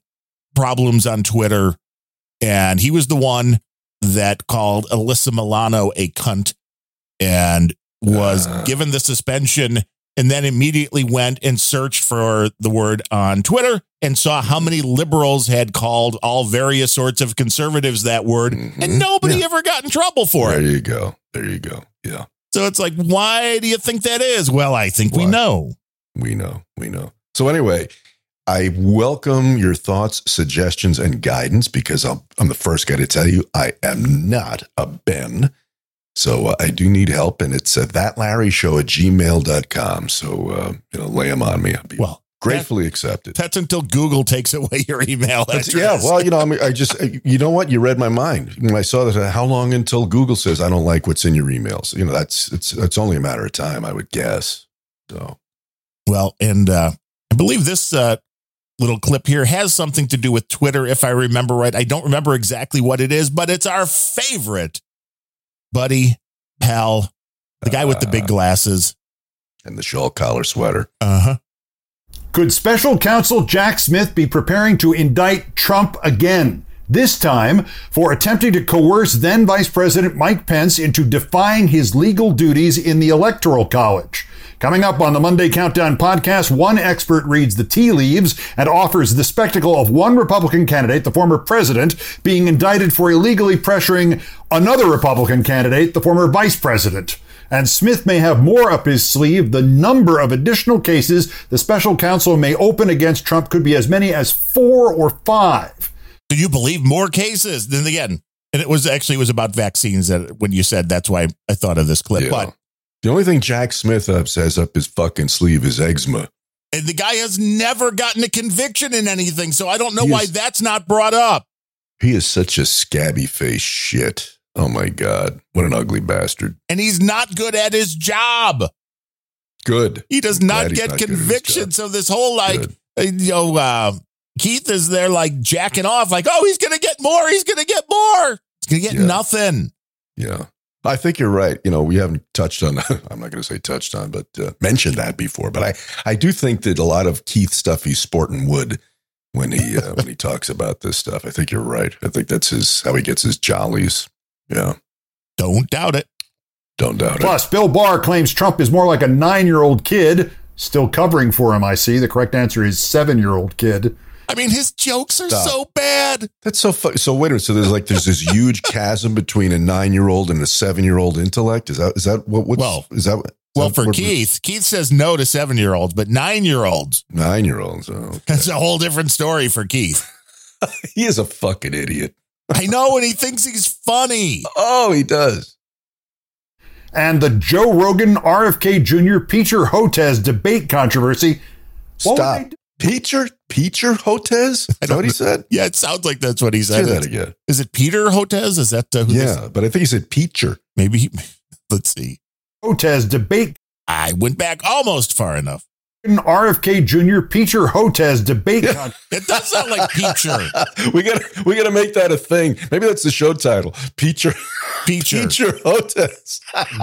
Speaker 6: problems on Twitter, and he was the one that called Alyssa Milano a cunt and was
Speaker 7: Uh.
Speaker 6: given the suspension. And then immediately went and searched for the word on Twitter and saw how many liberals had called all various sorts of conservatives that word,
Speaker 7: Mhm.
Speaker 6: and nobody
Speaker 7: Yeah.
Speaker 6: ever got in trouble for
Speaker 7: There
Speaker 6: it.
Speaker 7: There you go. There you go. Yeah.
Speaker 6: So it's like, why do you think that is? Well, I think we know.
Speaker 7: We know. We know. So anyway, I welcome your thoughts, suggestions, and guidance because I'm, I'm the first guy to tell you I am not a Ben. So uh, I do need help, and it's uh, thatlarryshow at gmail.com. So, uh, you know, lay them on me. I'll be
Speaker 6: Well,
Speaker 7: gratefully accepted.
Speaker 6: That's until Google takes away your email
Speaker 7: That's- yeah, well, you know, I mean, I just, you know what? You read my mind when I saw that. uh, How long until Google says I don't like what's in your emails? You know, that's it's it's only a matter of time, I would guess. So,
Speaker 6: Well, and uh, I believe this uh, little clip here has something to do with Twitter, if I remember right. I don't remember exactly what it is, but it's our favorite buddy, pal, the guy with the big glasses.
Speaker 7: and the shawl collar sweater.
Speaker 6: Uh huh.
Speaker 10: Could special counsel Jack Smith be preparing to indict Trump again? This time for attempting to coerce then Vice President Mike Pence into defying his legal duties in the Electoral College. Coming up on the Monday Countdown podcast, one expert reads the tea leaves and offers the spectacle of one Republican candidate, the former president, being indicted for illegally pressuring another Republican candidate, the former vice president. And Smith may have more up his sleeve. The number of additional cases the special counsel may open against Trump could be as many as four or five.
Speaker 6: Do you believe more cases? Then again, and it was actually it was about vaccines that when you said that's why I thought of this clip.
Speaker 7: Yeah.
Speaker 6: But
Speaker 7: The only thing Jack Smith up says up his fucking sleeve is eczema.
Speaker 6: and the guy has never gotten a conviction in anything, so I don't know
Speaker 7: He
Speaker 6: why
Speaker 7: is-
Speaker 6: that's not brought up.
Speaker 7: He is such a scabby face shit. Oh my God. What an ugly bastard.
Speaker 6: And he's not good at his job.
Speaker 7: Good.
Speaker 6: He does
Speaker 7: I'm
Speaker 6: not get
Speaker 7: not good at his
Speaker 6: conviction. So this whole like
Speaker 7: Good.
Speaker 6: uh, you know uh, Keith is there like jacking off, like oh he's gonna get more, he's gonna get more. He's gonna get
Speaker 7: Yeah.
Speaker 6: nothing.
Speaker 7: Yeah. I think you're right. You know, we haven't touched on, I'm not going to say touched on, but uh, mentioned that before. But I, I do think that a lot of Keith stuff he's sporting wood when he, uh, when he talks about this stuff. I think you're right. I think that's his, how he gets his jollies. Yeah.
Speaker 6: Don't doubt it.
Speaker 7: Don't doubt it.
Speaker 10: Plus, Bill Barr claims Trump is more like a nine year old kid. Still covering for him, I see. The correct answer is seven year old kid.
Speaker 6: I mean, his jokes are
Speaker 7: Stop.
Speaker 6: so bad.
Speaker 7: That's so funny. So wait a minute. So there's like there's this huge chasm between a nine year old and a seven year old intellect. Is that is that what? What's,
Speaker 6: Well-
Speaker 7: is that is
Speaker 6: Well,
Speaker 7: that
Speaker 6: for Keith, Keith says no to seven year olds, but nine year olds,
Speaker 7: nine year olds? Oh, okay.
Speaker 6: that's a whole different story for Keith.
Speaker 7: he is a fucking idiot.
Speaker 6: I know, and he thinks he's funny.
Speaker 7: Oh, he does.
Speaker 10: And the Joe Rogan RFK Jr. Peter Hotez debate controversy. What
Speaker 7: Stop.
Speaker 10: They do?
Speaker 7: Peacher Peacher Hotez. Is that what he said?
Speaker 6: Yeah, it sounds like that's what he
Speaker 7: Say
Speaker 6: said.
Speaker 7: that again.
Speaker 6: Is it Peter Hotez? Is that uh, who
Speaker 7: Yeah, but I think he said Peacher.
Speaker 6: maybe? He, let's see.
Speaker 10: Hotez debate
Speaker 6: I went back almost far enough.
Speaker 10: RFK Jr. Peter Hotez debate con-
Speaker 6: It does sound like Peacher.
Speaker 7: we got to we got to make that a thing. Maybe that's the show title. Peacher
Speaker 6: Peacher.
Speaker 7: Peacher Hotez.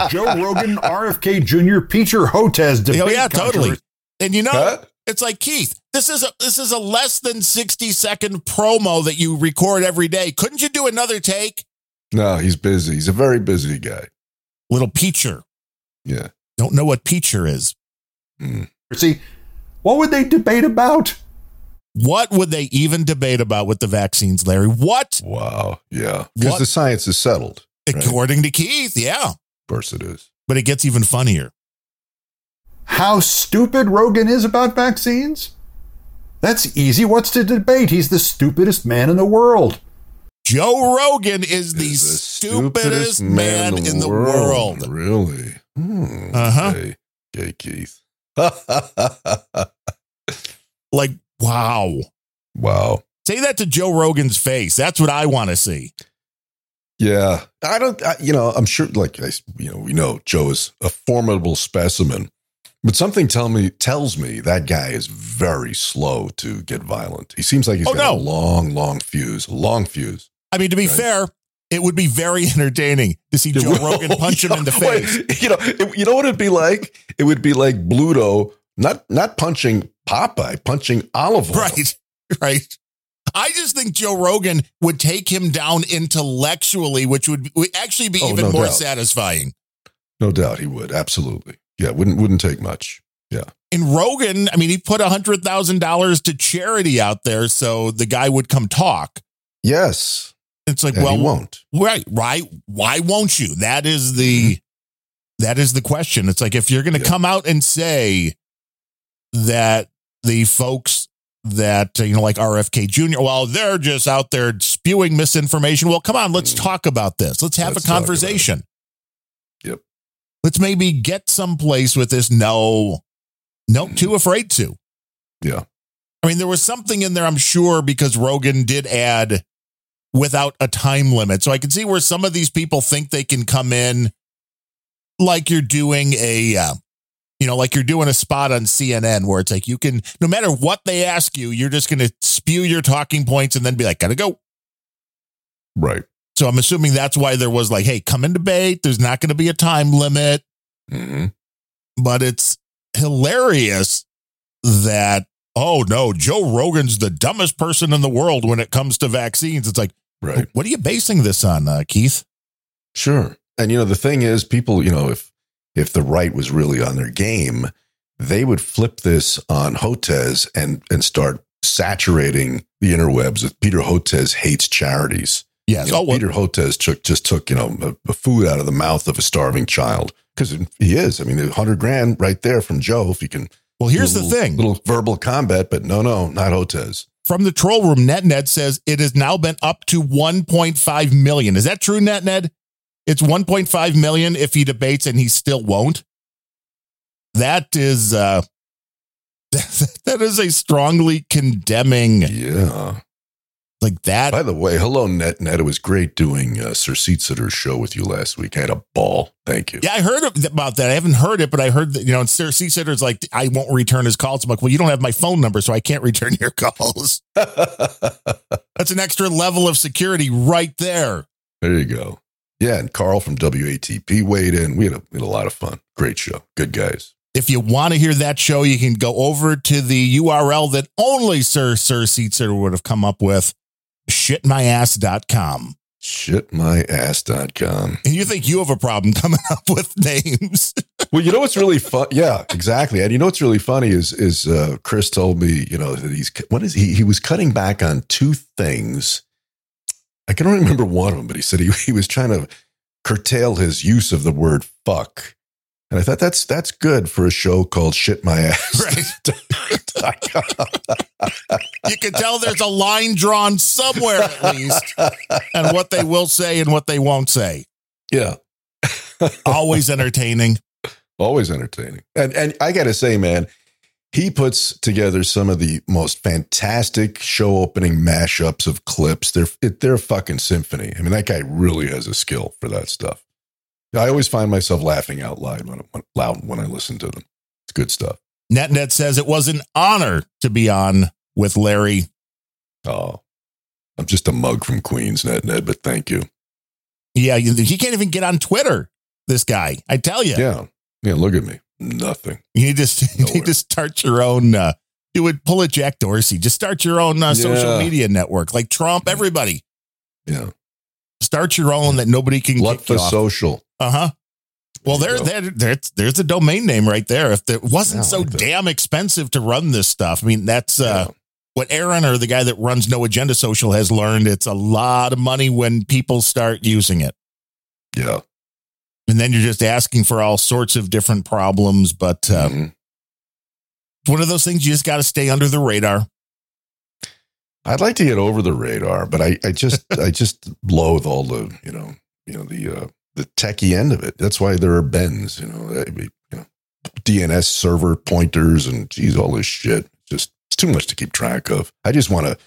Speaker 10: Joe Rogan RFK Jr. Peter Hotez debate
Speaker 6: Oh yeah, totally. And you know,
Speaker 7: Huh?
Speaker 6: it's like Keith. This is a this is a less than sixty second promo that you record every day. Couldn't you do another take?
Speaker 7: No, he's busy. He's a very busy guy.
Speaker 6: Little Peacher.
Speaker 7: Yeah.
Speaker 6: Don't know what Peacher is. Hmm.
Speaker 10: See, what would they debate about?
Speaker 6: What would they even debate about with the vaccines, Larry? What?
Speaker 7: Wow. Yeah. Because the science is settled. Right.
Speaker 6: According to Keith, yeah.
Speaker 7: Of course it is.
Speaker 6: But it gets even funnier.
Speaker 10: How stupid Rogan is about vaccines? That's easy. What's to debate? He's the stupidest man in the world.
Speaker 6: Joe Rogan is the,
Speaker 7: Is the
Speaker 6: stupidest, man, in the world.
Speaker 7: Really? Hmm,
Speaker 6: Uh-huh.
Speaker 7: Okay. Okay, Keith.
Speaker 6: Like, wow.
Speaker 7: wow.
Speaker 6: Say that to Joe Rogan's face. That's what I want to see.
Speaker 7: Yeah. I don't, I, you know, I'm sure, like, I, you know, we know Joe is a formidable specimen, but something tell me, tells me that guy is very slow to get violent. He seems like he's
Speaker 6: Oh,
Speaker 7: got a long, long fuse, long fuse.
Speaker 6: I mean, to be
Speaker 7: Right.
Speaker 6: fair, it would be very entertaining to see Joe Rogan punch him in the face.
Speaker 7: Wait, you know, it- you know what it'd be like? It would be like Bluto, not not punching Popeye, punching olive oil.
Speaker 6: Right. Right. I just think Joe Rogan would take him down intellectually, which would, would actually be
Speaker 7: Oh,
Speaker 6: even
Speaker 7: no
Speaker 6: more
Speaker 7: doubt.
Speaker 6: satisfying.
Speaker 7: No doubt he would. Absolutely. Yeah, wouldn't wouldn't take much. Yeah.
Speaker 6: In Rogan, I mean, he put a $100,000 to charity out there so the guy would come talk.
Speaker 7: Yes.
Speaker 6: It's like,
Speaker 7: And
Speaker 6: well,
Speaker 7: won't.
Speaker 6: right, right. Why won't you? That is the that is the question. It's like if you're going to
Speaker 7: Mm-hmm. Yeah.
Speaker 6: come out and say that the folks that you know like RFK Jr. Well, they're just out there spewing misinformation. Well, come on, let's talk about this. Let's have
Speaker 7: Mm. Let's
Speaker 6: a
Speaker 7: talk about it.
Speaker 6: conversation. Let's maybe get someplace with this. No, no, too afraid to.
Speaker 7: Yeah.
Speaker 6: I mean, there was something in there, I'm sure, because Rogan did add without a time limit. So I can see where some of these people think they can come in like you're doing a, uh, you know, like you're doing a spot on CNN where it's like you can, no matter what they ask you, you're just going to spew your talking points and then be like, gotta go.
Speaker 7: Right.
Speaker 6: So I'm assuming that's why there was like, hey, come and debate. There's not going to be a time limit,
Speaker 7: hmm
Speaker 6: but it's hilarious that, oh no, Joe Rogan's the dumbest person in the world when it comes to vaccines. It's like,
Speaker 7: Right.
Speaker 6: what are you basing this on, uh, Keith?
Speaker 7: Sure. And you know, the thing is, people, you know, if if the right was really on their game, they would flip this on Hotez and and start saturating the interwebs with Peter Hotez hates charities.
Speaker 6: Yes. Oh, well,
Speaker 7: Peter Hotez took just took you know food out of the mouth of a starving child because he is. I mean, a hundred grand right there from Joe. If you can,
Speaker 6: well, here's
Speaker 7: a
Speaker 6: the thing.
Speaker 7: little verbal combat, but no, no, not Hotez.
Speaker 6: From the troll room, NetNed says it has now been up to 1.5 million. Is that true, NetNed? It's 1.5 million if he debates and he still won't. That is uh that is a strongly condemning
Speaker 7: Yeah.
Speaker 6: Like that.
Speaker 7: By the way, hello, Net Net. It was great doing uh, Sir Seatsitter's show with you last week. I had a ball. Thank you.
Speaker 6: Yeah, I heard about that. I haven't heard it, but I heard that, you know, and Sir Seatsitter's like, I won't return his calls. I'm like, well, you don't have my phone number, so I can't return your calls. That's an extra level of security right there.
Speaker 7: there you go. Yeah, and Carl from WATP weighed in. We had a, we had a lot of fun. Great show. Good guys.
Speaker 6: If you want to hear that show, you can go over to the URL that only Sir Sir Seatsitter would have come up with, shitmyass.com.
Speaker 7: Shitmyass.com.
Speaker 6: And you think you have a problem coming up with names.
Speaker 7: Well, you know what's really fun? Yeah, exactly. And you know what's really funny is is uh, Chris told me, you know, that he's what is he? He was cutting back on two things. I can only remember one of them, but he said he he was trying to curtail his use of the word fuck. And I thought that's that's good for a show called Shit My Ass.
Speaker 6: you can tell there's a line drawn somewhere at least and what they will say and what they won't say.
Speaker 7: yeah.
Speaker 6: Always entertaining.
Speaker 7: Always entertaining. And and I gotta say, man, he puts together some of the most fantastic show opening mashups of clips. They're it, they're a fucking symphony. I mean, that guy really has a skill for that stuff. I always find myself laughing out loud when, when loud when I listen to them. It's good stuff.
Speaker 6: NetNet says it was an honor to be on with Larry.
Speaker 7: Oh, I'm just a mug from Queens, Ned, but thank you.
Speaker 6: Yeah, you- he can't even get on Twitter. This guy, I tell you,
Speaker 7: Yeah. Yeah, look at me. Nothing.
Speaker 6: you just you need to start your own. Uh, do it. Pull a Jack Dorsey. Just start your own uh, social
Speaker 7: Yeah.
Speaker 6: media network, like Trump. Everybody
Speaker 7: Yeah.
Speaker 6: Start your own that nobody can
Speaker 7: Luck
Speaker 6: kick
Speaker 7: for
Speaker 6: you off.
Speaker 7: social.
Speaker 6: Uh huh. Well,
Speaker 7: There
Speaker 6: there, there, there's, a domain name right there. If it wasn't so damn expensive to run this stuff, I mean, that's uh, what Aaron or the guy that runs No Agenda Social has learned. It's a lot of money when people start using it,
Speaker 7: Yeah.
Speaker 6: and then you're just asking for all sorts of different problems. But uh,
Speaker 7: Mhm.
Speaker 6: it's one of those things you just got to stay under the radar.
Speaker 7: I'd like to get over the radar, but I, I just I just loathe all the you know you know the uh, the techie end of it. That's why there are bends, you know, that- you know, DNS server pointers and geez, all this shit. Just it's too much to keep track of. I just want to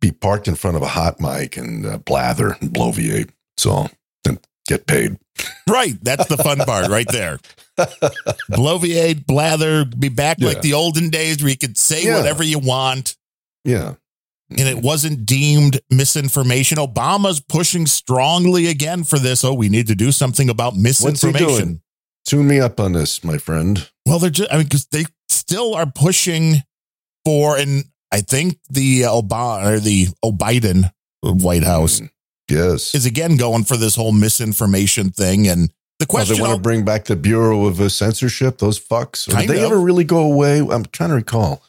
Speaker 7: be parked in front of a hot mic and uh, blather and bloviate. All. Then get paid.
Speaker 6: Right, that's the fun part right there. Bloviate, blather, be back like the olden days where you could say
Speaker 7: Yeah.
Speaker 6: whatever you want.
Speaker 7: Yeah.
Speaker 6: And it wasn't deemed misinformation. Obama's pushing strongly again for this. Oh, we need to do something about misinformation.
Speaker 7: Tune me up on this, my friend.
Speaker 6: Well, they're just, I mean, because they still are pushing for, and I think the uh, Obama or the O'Biden White House
Speaker 7: Mm, Yes.
Speaker 6: is again going for this whole misinformation thing. And the
Speaker 7: Oh,
Speaker 6: question,
Speaker 7: they want to bring back the Bureau of uh, Censorship, those fucks. Or did they
Speaker 6: of.
Speaker 7: ever really go away? I'm trying to recall.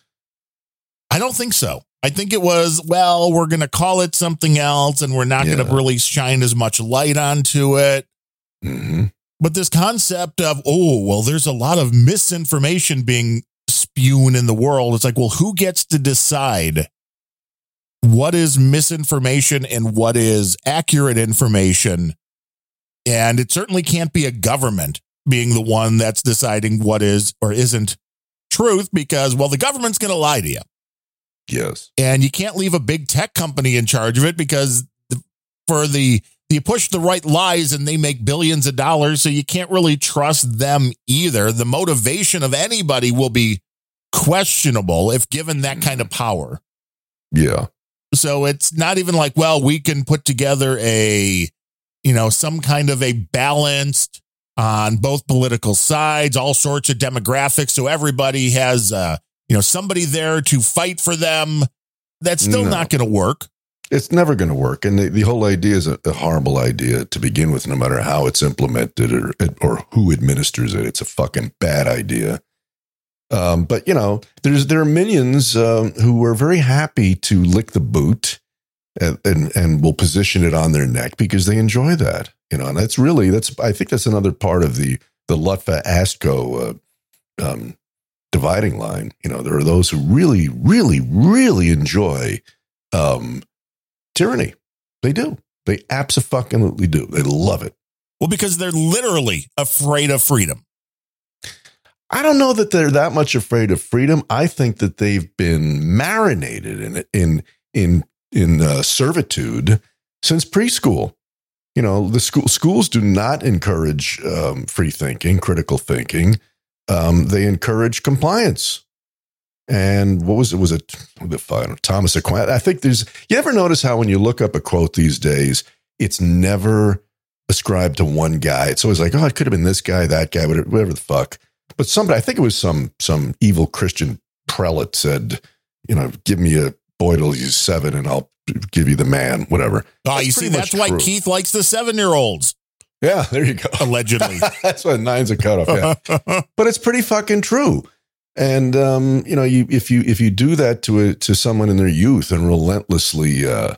Speaker 6: I don't think so. I think it was, well, we're going to call it something else and we're not going to really shine as much light onto it.
Speaker 7: hmm
Speaker 6: But this concept of, oh, well, there's a lot of misinformation being spewing in the world. It's like, well, who gets to decide what is misinformation and what is accurate information? And it certainly can't be a government being the one that's deciding what is or isn't truth because, well, the government's going to lie to you.
Speaker 7: Yes.
Speaker 6: And you can't leave a big tech company in charge of it because for the you push the right lies and they make billions of dollars, so you can't really trust them either. The motivation of anybody will be questionable if given that kind of power.
Speaker 7: Yeah.
Speaker 6: So it's not even like, well, we can put together a, you know, some kind of a balanced on both political sides, all sorts of demographics. So everybody has, uh, you know, somebody there to fight for them. That's still
Speaker 7: No.
Speaker 6: not going to work.
Speaker 7: It's never going to work. And the, the whole idea is a, a horrible idea to begin with, no matter how it's implemented or, or who administers it. It's a fucking bad idea. Um, but you know, there's there are minions um, who are very happy to lick the boot and, and and will position it on their neck because they enjoy that. You know, and that's really that's I think that's another part of the the Lutfa Asco uh, um, dividing line. You know, there are those who really, really, really enjoy um, tyranny. They do. They absolutely do. They love it.
Speaker 6: Well, because they're literally afraid of freedom.
Speaker 7: I don't know that they're that much afraid of freedom. I think that they've been marinated in in in in uh, servitude since preschool. You know, the school schools do not encourage um, free thinking, critical thinking. Um, they encourage compliance. And what was it? Was it the Thomas Aquinas? I think there's. You ever notice how when you look up a quote these days, it's never ascribed to one guy. It's always like, oh, it could have been this guy, that guy, whatever, whatever the fuck. But somebody, I think it was some some evil Christian prelate said, you know, give me a boy till he's seven, and I'll give you the man, whatever.
Speaker 6: Oh, you
Speaker 7: That's
Speaker 6: see, that's
Speaker 7: much
Speaker 6: why. Keith likes the seven year olds,
Speaker 7: Yeah, there you go.
Speaker 6: allegedly.
Speaker 7: That's why nine's a cutoff. Yeah. but it's pretty fucking true. And um, you know, you if you if you do that to a to someone in their youth and relentlessly uh,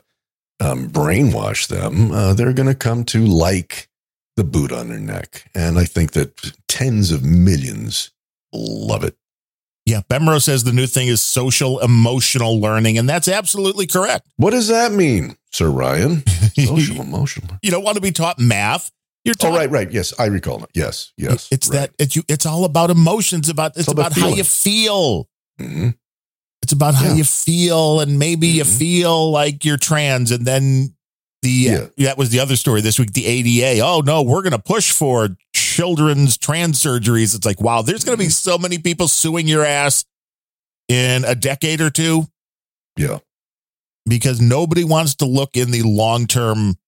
Speaker 7: um, brainwash them, uh, they're going to come to like the boot on their neck. And I think that tens of millions love it.
Speaker 6: yeah, Bemro says the new thing is social emotional learning, and that's absolutely correct.
Speaker 7: What does that mean, Sir Ryan? Social emotional.
Speaker 6: You don't want to be taught math. You're
Speaker 7: Oh, right, right. Yes, I recall it. Yes, yes.
Speaker 6: It's
Speaker 7: right.
Speaker 6: that it's you. It's all about emotions. About it's,
Speaker 7: all about
Speaker 6: about, how you feel.
Speaker 7: Mhm.
Speaker 6: It's about how
Speaker 7: Yeah.
Speaker 6: you feel, and maybe you
Speaker 7: Mhm.
Speaker 6: feel like you're trans, and then the
Speaker 7: Yeah.
Speaker 6: that was the other story this week. The ADA. Oh no, we're going to push for children's trans surgeries. It's like wow, there's going to be
Speaker 7: Mm-hmm.
Speaker 6: so many people suing your ass in a decade or two
Speaker 7: Yeah.
Speaker 6: because nobody wants to look in the long term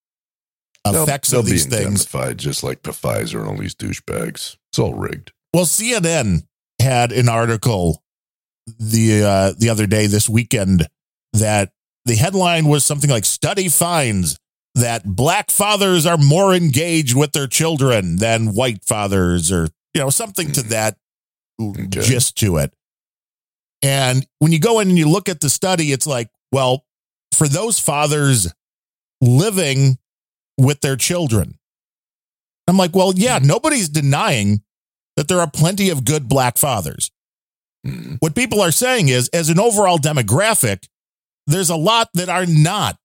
Speaker 6: effects
Speaker 7: they'll
Speaker 6: of these
Speaker 7: be
Speaker 6: things.
Speaker 7: just like the Pfizer and all these douchebags. It's all rigged.
Speaker 6: Well, CNN had an article the uh, the other day this weekend that the headline was something like "Study finds that black fathers are more engaged with their children than white fathers," or you know something to that
Speaker 7: Okay.
Speaker 6: gist to it. And when you go in and you look at the study, it's like, well, for those fathers living with their children, I'm like, well, yeah, nobody's denying that there are plenty of good black fathers.
Speaker 7: Mhm.
Speaker 6: What people are saying is, as an overall demographic, there's a lot that are not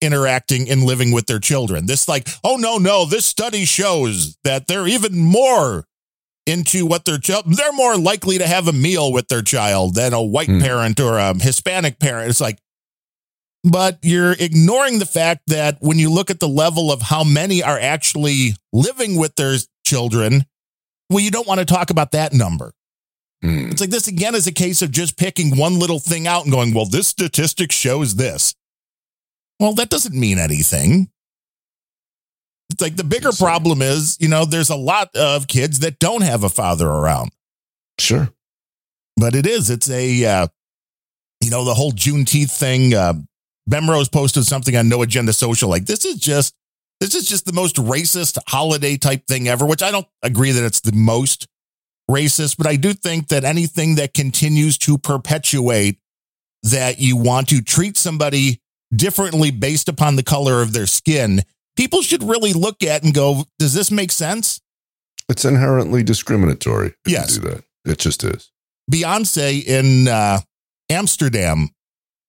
Speaker 6: interacting and living with their children. This, like, oh, no, no, this study shows that they're even more into what their child, they're more likely to have a meal with their child than a white
Speaker 7: Hmm.
Speaker 6: parent or a Hispanic parent. It's like, but you're ignoring the fact that when you look at the level of how many are actually living with their children, well, you don't want to talk about that number.
Speaker 7: Mm.
Speaker 6: It's like this again is a case of just picking one little thing out and going, well, this statistic shows this. Well, that doesn't mean anything. It's like the bigger problem is, you know, there's a lot of kids that don't have a father around,
Speaker 7: Sure.
Speaker 6: but it is, it's a, uh, you know, the whole Juneteenth thing. Uh, Bemrose posted something on No Agenda Social. Like, this is just, this is just the most racist holiday type thing ever, which I don't agree that it's the most racist, but I do think that anything that continues to perpetuate that you want to treat somebody differently based upon the color of their skin, people should really look at and go, does this make sense?
Speaker 7: It's inherently discriminatory if
Speaker 6: Yes.
Speaker 7: you do that. It just is.
Speaker 6: Beyonce in uh, Amsterdam,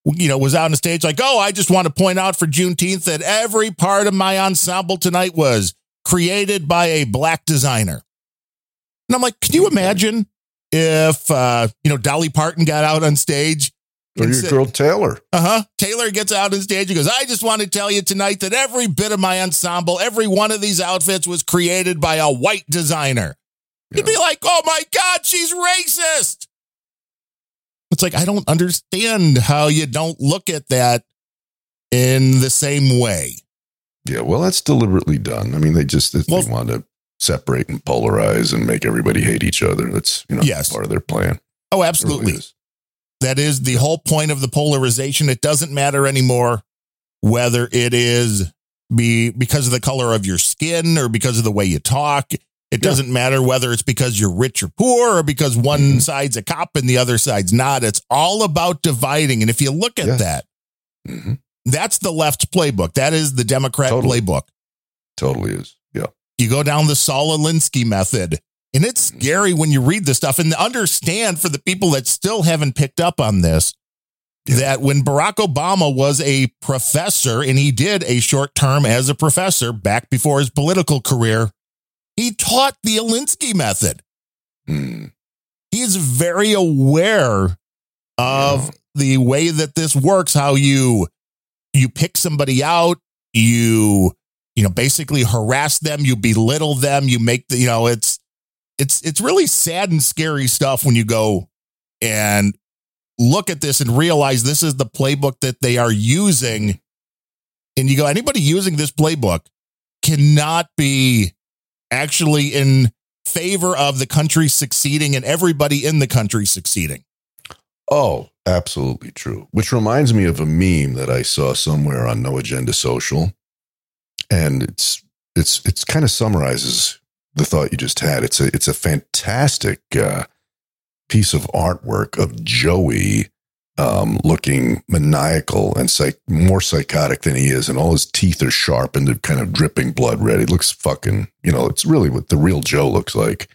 Speaker 6: you know, was out on the stage like, oh, I just want to point out for Juneteenth that every part of my ensemble tonight was created by a black designer. And I'm like, can you imagine if, uh, you know, Dolly Parton got out on stage?
Speaker 7: Or your girl Taylor.
Speaker 6: Uh huh. Taylor gets out on stage and goes, I just want to tell you tonight that every bit of my ensemble, every one of these outfits was created by a white designer. You'd be like, oh my God, she's racist. It's like, I don't understand how you don't look at that in the same way.
Speaker 7: Yeah, well, that's deliberately done. I mean, they just they
Speaker 6: Well-
Speaker 7: want to separate and polarize and make everybody hate each other. That's you know
Speaker 6: Yes.
Speaker 7: part of their plan.
Speaker 6: Oh,
Speaker 7: It really
Speaker 6: absolutely.
Speaker 7: is.
Speaker 6: That is the whole point of the polarization. It doesn't matter anymore whether it is be because of the color of your skin or because of the way you talk. It doesn't matter whether it's because you're rich or poor or because one
Speaker 7: Mm-hmm.
Speaker 6: side's a cop and the other side's not. It's all about dividing. And if you look at
Speaker 7: Yes.
Speaker 6: that,
Speaker 7: Mhm.
Speaker 6: that's the left's playbook. That is the Democrat
Speaker 7: Totally.
Speaker 6: playbook.
Speaker 7: Totally is. Yeah.
Speaker 6: You go down the Saul Alinsky method. And it's scary when you read this stuff and understand for the people that still haven't picked up on this that when Barack Obama was a professor and he did a short term as a professor back before his political career, he taught the Alinsky method.
Speaker 7: Mm.
Speaker 6: He's very aware of the way that this works, how you you pick somebody out, you you know basically harass them, you belittle them, you make the you know it's it's it's really sad and scary stuff when you go and look at this and realize this is the playbook that they are using and you go anybody using this playbook cannot be actually in favor of the country succeeding and everybody in the country succeeding
Speaker 7: Oh, absolutely true. Which reminds me of a meme that I saw somewhere on No Agenda Social, and it's it's it's kind of summarizes the thought you just had. It's a it's a fantastic uh, piece of artwork of Joey um, looking maniacal and psych- more psychotic than he is, and all his teeth are sharp and they're kind of dripping blood red. He looks fucking, you know, it's really what the real Joe looks like.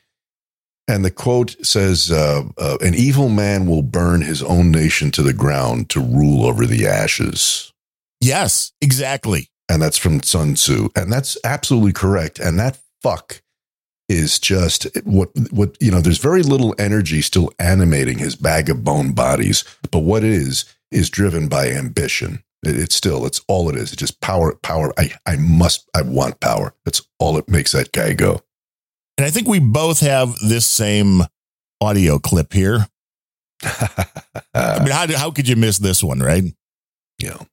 Speaker 7: And the quote says, uh, uh, "An evil man will burn his own nation to the ground to rule over the ashes."
Speaker 6: yes exactly
Speaker 7: And that's from Sun Tzu, and that's absolutely correct. And that fuck is just what what you know. There's very little energy still animating his bag of bone bodies, but what it is is driven by ambition. It, it's still it's all it is. It's just power, power. I I must. I want power. That's all it makes that guy go.
Speaker 6: and i think we both have this same audio clip here i mean how, how could you miss this one right
Speaker 7: you know.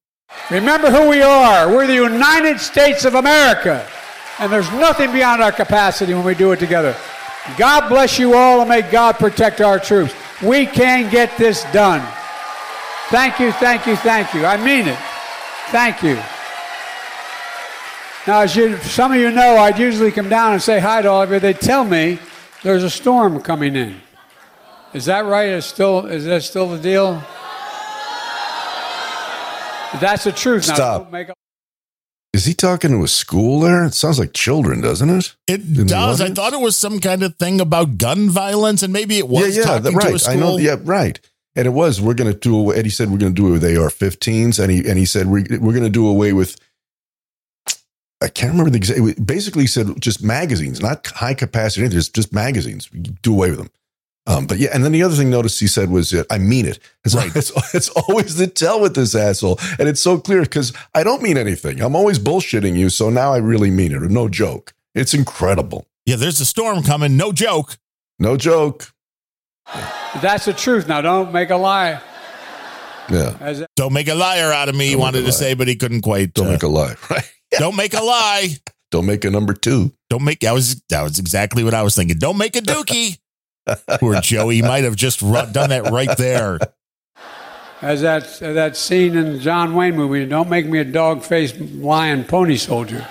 Speaker 11: Remember who we are. We're the United States of America. And there's nothing beyond our capacity when we do it together. God bless you all and may God protect our troops. We can get this done. Thank you, thank you, thank you. I mean it. Thank you. Now, as you, some of you know, I'd usually come down and say hi to all of you. They tell me there's a storm coming in. Is that right? Is still is that still the deal? That's the truth. Now,
Speaker 7: Stop.
Speaker 11: a-
Speaker 7: Is he talking to a school there? It sounds like children, doesn't it?
Speaker 6: it
Speaker 7: the
Speaker 6: does i thought it was some kind of thing about gun violence and maybe it was
Speaker 7: yeah, yeah,
Speaker 6: talking
Speaker 7: that-
Speaker 6: to a
Speaker 7: right.
Speaker 6: school
Speaker 7: I know. Yeah, right. And it was. We're going to do. away- Eddie said we're going to do away with AR-15s, and he and he said we're we're going to do away with. I can't remember the exact. Basically, he said just magazines, not high capacity. Just just magazines. Do away with them. Um, but yeah, and then the other thing notice he said was, "I mean it." It's,
Speaker 6: Right.
Speaker 7: it's it's always the tell with this asshole, and it's so clear because I don't mean anything. I'm always bullshitting you, so now I really mean it, no joke. It's incredible.
Speaker 6: yeah there's a storm coming no joke
Speaker 7: No joke.
Speaker 11: That's the truth. Now, don't make a lie.
Speaker 7: Yeah.
Speaker 11: As
Speaker 6: don't make a liar out of me he
Speaker 7: Don't make
Speaker 6: wanted to say but he couldn't quite
Speaker 7: Don't
Speaker 6: uh,
Speaker 7: make a lie. Right.
Speaker 6: don't make a lie
Speaker 7: Don't make a number two.
Speaker 6: Don't make that was that was exactly what I was thinking. Don't make a dookie. Poor Joey might have just ru- done that right there.
Speaker 11: as that that scene in the John Wayne movie, don't make me a dog-faced lion pony soldier.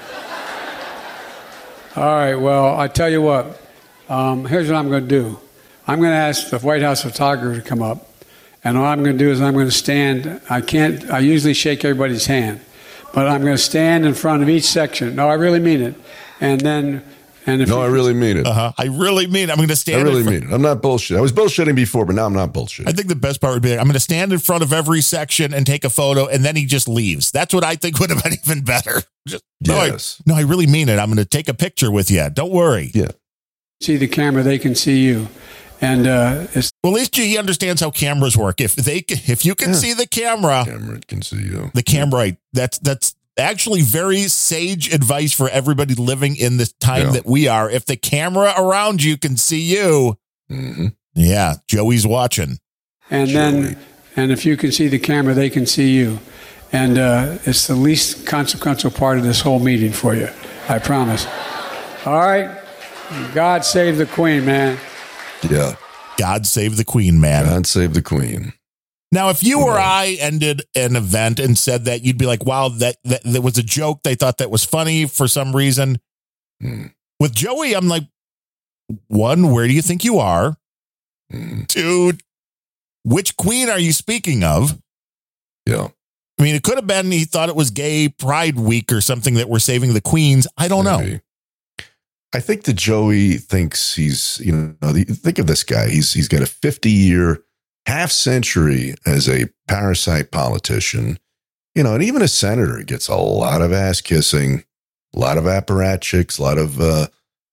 Speaker 11: All right. Well, I tell you what. Um, here's what I'm going to do. I'm going to ask the White House photographer to come up, and all I'm going to do is I'm going to stand. I can't. I usually shake everybody's hand, but I'm going to stand in front of each section. No, I really mean it. And then And if
Speaker 7: no, I really mean it.
Speaker 6: Uh-huh. I really mean it. I'm going to stand.
Speaker 7: I really
Speaker 6: in fr-
Speaker 7: mean it. I'm not bullshit. I was bullshitting before, but now I'm not bullshitting.
Speaker 6: I think the best part would be I'm going to stand in front of every section and take a photo, and then he just leaves. That's what I think would have been even better. Just,
Speaker 7: Yes.
Speaker 6: no, I, no, I really mean it. I'm going to take a picture with you. Don't worry.
Speaker 7: Yeah.
Speaker 11: see the camera, they can see you. And uh, it's
Speaker 6: Well, at least he understands how cameras work. If they, if you can
Speaker 7: Yeah.
Speaker 6: see the camera,
Speaker 7: Camera can see you.
Speaker 6: the camera, that's that's actually very sage advice for everybody living in this time
Speaker 7: Yeah.
Speaker 6: that we are. If the camera around you can see you,
Speaker 7: hmm
Speaker 6: yeah, Joey's watching.
Speaker 11: and
Speaker 7: Surely.
Speaker 11: then and if you can see the camera, they can see you. And uh, it's the least consequential part of this whole meeting for you. I promise. All right. God save the Queen, man.
Speaker 7: Yeah.
Speaker 6: God save the Queen, man.
Speaker 7: God save the Queen.
Speaker 6: Now, if you or I ended an event and said that, you'd be like, wow, that, that, that was a joke. They thought that was funny for some reason.
Speaker 7: Mm.
Speaker 6: With Joey, I'm like, one, where do you think you are?
Speaker 7: Mm.
Speaker 6: Two, which queen are you speaking of?
Speaker 7: Yeah.
Speaker 6: I mean, it could have been he thought it was gay pride week or something that we're saving the queens. I don't know.
Speaker 7: I think that Joey thinks he's, you know, think of this guy. He's he's got a 50 year, half century as a parasite politician, you know, and even a senator gets a lot of ass kissing, a lot of apparatchiks, a lot of uh,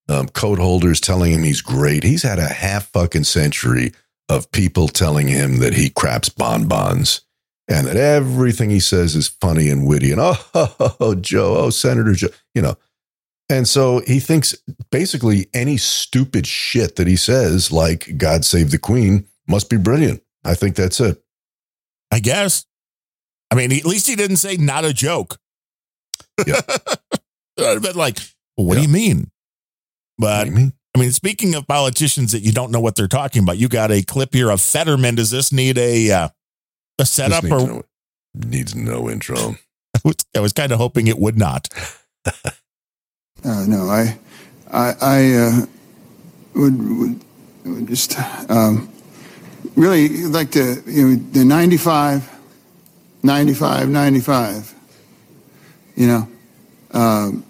Speaker 7: um, coat holders telling him he's great. He's had a half fucking century of people telling him that he craps bonbons and that everything he says is funny and witty and oh, oh, Joe, oh, Senator Joe, you know. And so he thinks basically any stupid shit that he says, like God save the Queen, must be brilliant. I think that's it.
Speaker 6: I guess. I mean, at least he didn't say not a joke.
Speaker 7: Yeah.
Speaker 6: I'd have been like, well, what do
Speaker 7: Yeah.
Speaker 6: you mean? But
Speaker 7: What do you mean?
Speaker 6: I mean, speaking of politicians that you don't know what they're talking about, you got a clip here of Fetterman. Does this need a uh, a setup?
Speaker 7: This
Speaker 6: Or
Speaker 7: needs, no, needs no intro.
Speaker 6: I was, I was kind of hoping it would not.
Speaker 12: Uh, no, I, I, I uh, would, would, would just um, really like to, you know, the 95, 95, 95, you know, um,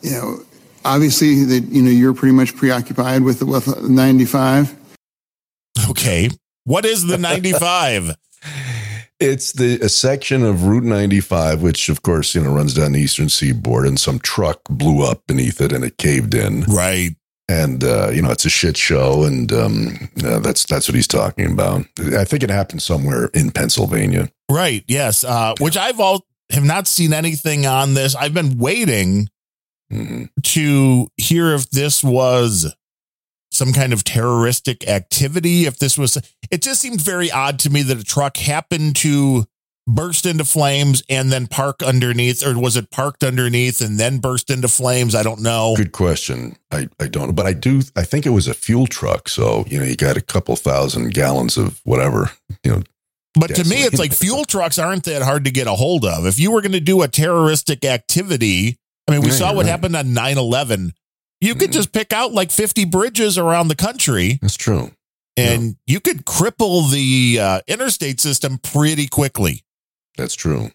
Speaker 12: you know, obviously that, you know, you're pretty much preoccupied with the with 95.
Speaker 6: Okay, what is the ninety-five?
Speaker 7: It's the a section of Route 95, which of course, you know, runs down the eastern seaboard, and some truck blew up beneath it and it caved in.
Speaker 6: right.
Speaker 7: And uh, you know, it's a shit show, and um, uh, that's that's what he's talking about. I think it happened somewhere in Pennsylvania.
Speaker 6: Right. Yes. Uh, which I've all have not seen anything on this. I've been waiting
Speaker 7: Mhm.
Speaker 6: to hear if this was some kind of terroristic activity. If this was, it just seemed very odd to me that a truck happened to burst into flames and then park underneath, or was it parked underneath and then burst into flames? I don't know.
Speaker 7: Good question. I, I don't know, but I do. I think it was a fuel truck. So you know, you got a couple thousand gallons of whatever. You know,
Speaker 6: But to me, it's like fuel trucks aren't that hard to get a hold of. If you were going to do a terroristic activity, I mean, we
Speaker 7: Yeah,
Speaker 6: saw what
Speaker 7: right.
Speaker 6: happened on 9 11. You could
Speaker 7: Mhm.
Speaker 6: just pick out like 50 bridges around the country
Speaker 7: that's true.
Speaker 6: and you could cripple the uh, interstate system pretty quickly.
Speaker 7: That's true.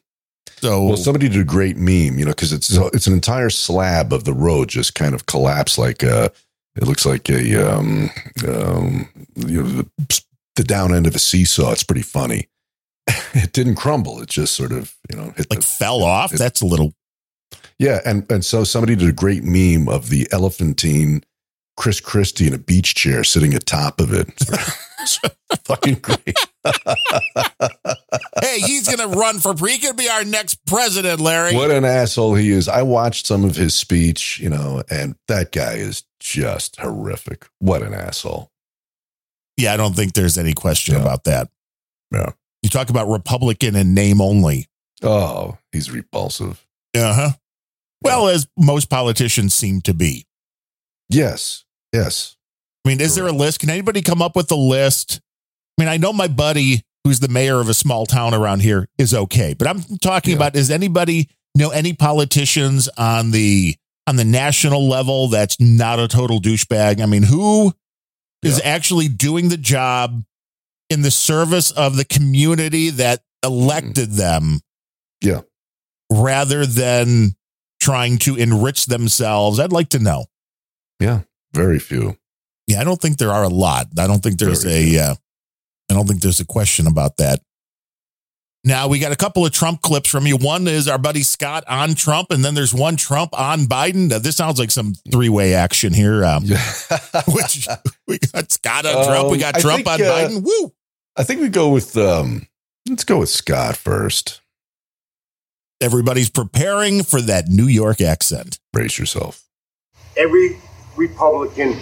Speaker 6: So,
Speaker 7: Well, somebody did a great meme, you know, because it's it's an entire slab of the road just kind of collapsed like a. It looks like a um, um you know the, the down end of a seesaw. It's pretty funny. it didn't crumble. It just sort of you know hit
Speaker 6: like
Speaker 7: the,
Speaker 6: fell off.
Speaker 7: it-
Speaker 6: That's a little.
Speaker 7: yeah, and and so somebody did a great meme of the elephantine Chris Christie in a beach chair sitting atop of it. It's fucking great.
Speaker 6: hey, he's going to run for, he could be our next president, Larry.
Speaker 7: What an asshole he is. I watched some of his speech, you know, and that guy is just horrific. What an asshole.
Speaker 6: Yeah, I don't think there's any question
Speaker 7: Yeah.
Speaker 6: about that.
Speaker 7: Yeah.
Speaker 6: You talk about Republican in name only.
Speaker 7: Oh, he's repulsive.
Speaker 6: Uh huh. Well, as most politicians seem to be.
Speaker 7: Yes. Yes.
Speaker 6: I mean, is there a list? Can anybody come up with a list? I mean, I know my buddy who's the mayor of a small town around here is okay, but I'm talking
Speaker 7: Yeah.
Speaker 6: about is anybody know any politicians on the on the national level that's not a total douchebag? I mean, who is actually doing the job in the service of the community that elected mm. them
Speaker 7: Yeah.
Speaker 6: rather than trying to enrich themselves? I'd like to know.
Speaker 7: Yeah, very few.
Speaker 6: Yeah, I don't think there are a lot. I don't think there's
Speaker 7: Very
Speaker 6: a. Uh, I don't think there's a question about that. Now we got a couple of Trump clips from you. One is our buddy Scott on Trump, and then there's one Trump on Biden. Uh, this sounds like some three way action here. Um, which we got Scott on Trump, we got
Speaker 7: Um, I
Speaker 6: Trump
Speaker 7: think,
Speaker 6: on
Speaker 7: uh,
Speaker 6: Biden. Woo!
Speaker 7: I think we go with um let's go with Scott first.
Speaker 6: Everybody's preparing for that New York accent.
Speaker 7: Brace yourself.
Speaker 13: Every Republican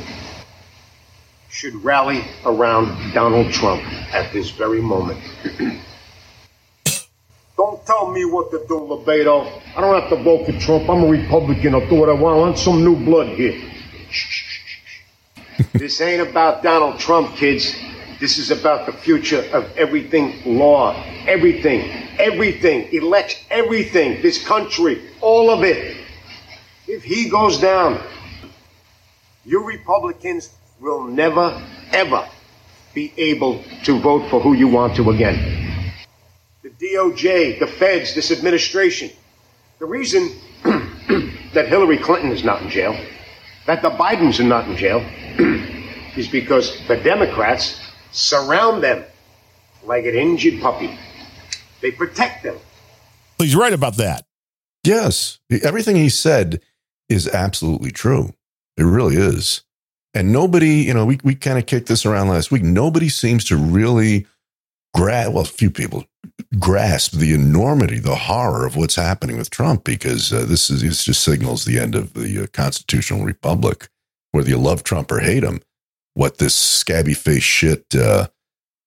Speaker 13: should rally around Donald Trump at this very moment. Don't tell me what to do, LoBaido. I don't have to vote for Trump. I'm a Republican. I'll do what I want. I want some new blood here. this ain't about Donald Trump, kids. This is about the future of everything law. Everything. Everything. Elect everything. This country. All of it. If he goes down, you Republicans will never, ever be able to vote for who you want to again. The DOJ, the feds, this administration. The reason that Hillary Clinton is not in jail, that the Bidens are not in jail, is because the Democrats surround them like an injured puppy. They protect them.
Speaker 6: He's right about that.
Speaker 7: Yes. Everything he said is absolutely true. It really is. And nobody, you know, we, we kind of kicked this around last week. Nobody seems to really grasp, well, a few people grasp the enormity, the horror of what's happening with Trump because uh, this is, this just signals the end of the uh, constitutional republic, whether you love Trump or hate him. What this scabby face shit, uh,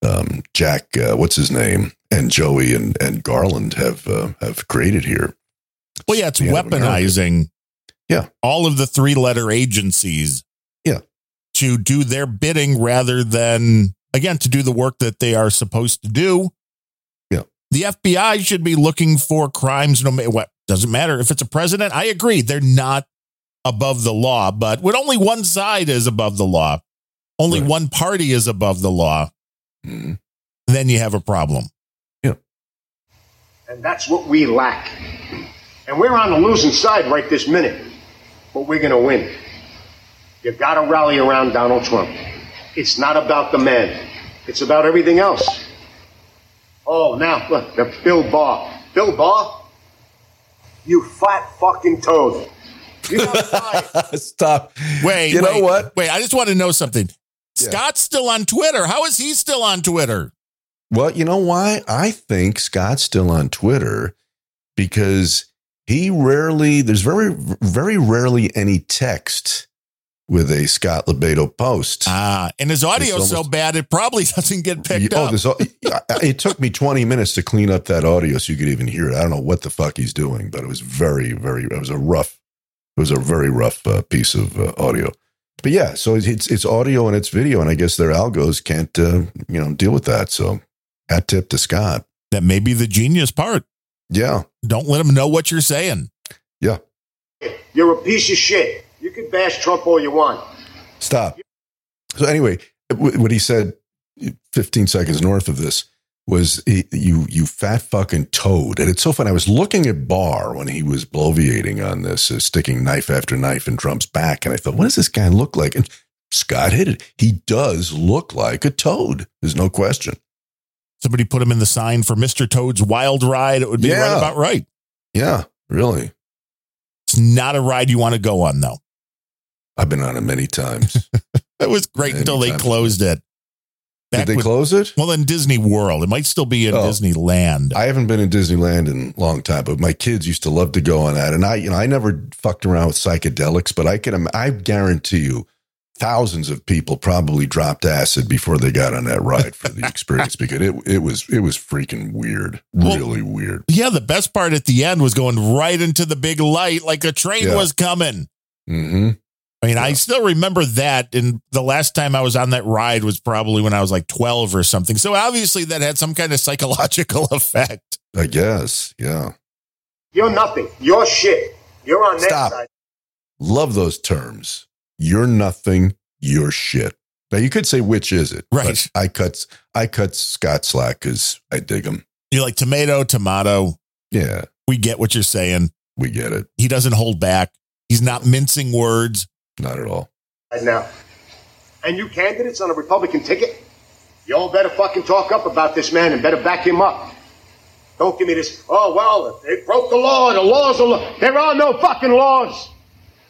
Speaker 7: um, Jack, uh, what's his name, and Joey and, and Garland have uh, have created here.
Speaker 6: Well, yeah, it's
Speaker 7: the end of America.
Speaker 6: weaponizing
Speaker 7: Yeah.
Speaker 6: all of the three letter agencies. To do their bidding rather than, again, to do the work that they are supposed to do.
Speaker 7: Yeah.
Speaker 6: The FBI should be looking for crimes no matter what. Doesn't matter if it's a president. I agree. They're not above the law, but when only one side is above the law, only
Speaker 7: Right.
Speaker 6: one party is above the law,
Speaker 7: Mhm.
Speaker 6: then you have a problem. Yeah.
Speaker 13: And that's what we lack. And we're on the losing side right this minute. But we're going to win. You got to rally around Donald Trump. It's not about the man, it's about everything else. Oh, now, look, the Bill Barr. Bill Barr? You fat fucking toad. You.
Speaker 7: Stop.
Speaker 6: Wait,
Speaker 7: You know what?
Speaker 6: Wait, I just want to know something.
Speaker 7: Yeah.
Speaker 6: Scott's still on Twitter. How is he still on Twitter?
Speaker 7: Well, you know why? I think Scott's still on Twitter because he rarely, there's very, very rarely any text with a Scott LoBaido post.
Speaker 6: Ah, and his audio's
Speaker 7: It's
Speaker 6: so bad it probably doesn't get picked
Speaker 7: oh,
Speaker 6: up.
Speaker 7: this, it took me 20 minutes to clean up that audio so you could even hear it. I don't know what the fuck he's doing, but it was very, very, it was a rough, it was a very rough uh, piece of uh, audio. But yeah, so it's, it's it's audio and it's video, and I guess their algos can't, uh, you know, deal with that. So, hat tip to Scott.
Speaker 6: that may be the genius part.
Speaker 7: Yeah,
Speaker 6: Don't let them know what you're saying.
Speaker 7: yeah.
Speaker 13: You're a piece of shit. You can bash Trump all you want.
Speaker 7: Stop. So anyway, what he said 15 seconds north of this was he, you you fat fucking toad. And it's so funny. I was looking at Barr when he was bloviating on this, uh, sticking knife after knife in Trump's back, and I thought, what does this guy look like? And Scott hit it. He does look like a toad. There's no question.
Speaker 6: Somebody put him in the sign for Mr. Toad's Wild Ride. It would be
Speaker 7: Yeah.
Speaker 6: right about right.
Speaker 7: Yeah, really.
Speaker 6: It's not a ride you want to go on, though.
Speaker 7: I've been on it many times.
Speaker 6: It was great
Speaker 7: Many
Speaker 6: until they
Speaker 7: times.
Speaker 6: closed it.
Speaker 7: Did they
Speaker 6: with-
Speaker 7: close it?
Speaker 6: Well, in Disney World. It might still be in
Speaker 7: Oh.
Speaker 6: Disneyland.
Speaker 7: I haven't been in Disneyland in a long time, but my kids used to love to go on that. And I, you know, I never fucked around with psychedelics, but I can, I guarantee you, thousands of people probably dropped acid before they got on that ride for the experience because it, it was, it was freaking weird,
Speaker 6: Well-
Speaker 7: really weird.
Speaker 6: yeah, the best part at the end was going right into the big light like a train
Speaker 7: Yeah.
Speaker 6: was coming.
Speaker 7: hmm
Speaker 6: I mean, I still remember that. And the last time I was on that ride was probably when I was like 12 or something. So obviously that had some kind of psychological effect.
Speaker 7: I guess. Yeah.
Speaker 13: You're nothing. You're shit. You're on that side.
Speaker 7: Love those terms. You're nothing. You're shit. Now you could say which is it? but
Speaker 6: Right.
Speaker 7: I cut. I cut Scott slack because I dig him.
Speaker 6: You're like tomato, tomato.
Speaker 7: Yeah,
Speaker 6: We get what you're saying.
Speaker 7: we get it.
Speaker 6: He doesn't hold back. He's not mincing words.
Speaker 7: Not at all.
Speaker 13: right now. And you candidates on a Republican ticket, you all better fucking talk up about this man and better back him up. Don't give me this, oh, well, they broke the law, the laws are law. There are no fucking laws.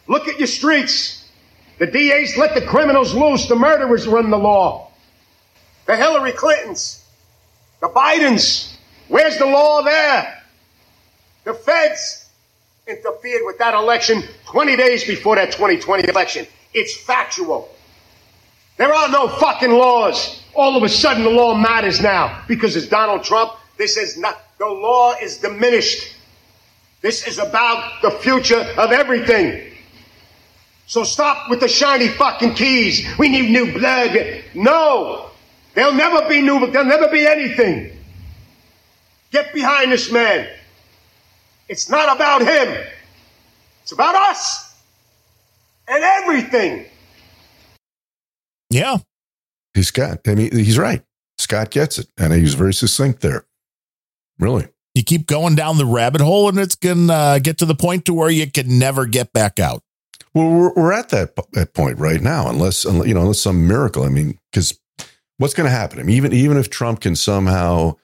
Speaker 13: Look at your streets. The DAs let the criminals loose, the murderers run the law. The Hillary Clintons, the Bidens, where's the law there? The feds interfered with that election 20 days before that 2020 election. It's factual. There are no fucking laws. All of a sudden, the law matters now because it's Donald Trump. This is not, the law is diminished. This is about the future of everything. So stop with the shiny fucking keys. We need new blood. No, there'll never be new, there'll never be anything. Get behind this man. It's not about him. It's about us and everything.
Speaker 6: Yeah.
Speaker 7: He's got, I mean, he's right. Scott gets it. And he was very succinct there. Really.
Speaker 6: You keep going down the rabbit hole and it's going to uh, get to the point to where you can never get back out.
Speaker 7: Well, we're, we're at that, that point right now, unless, you know, unless some miracle. I mean, because what's going to happen? I mean, even, even if Trump can somehow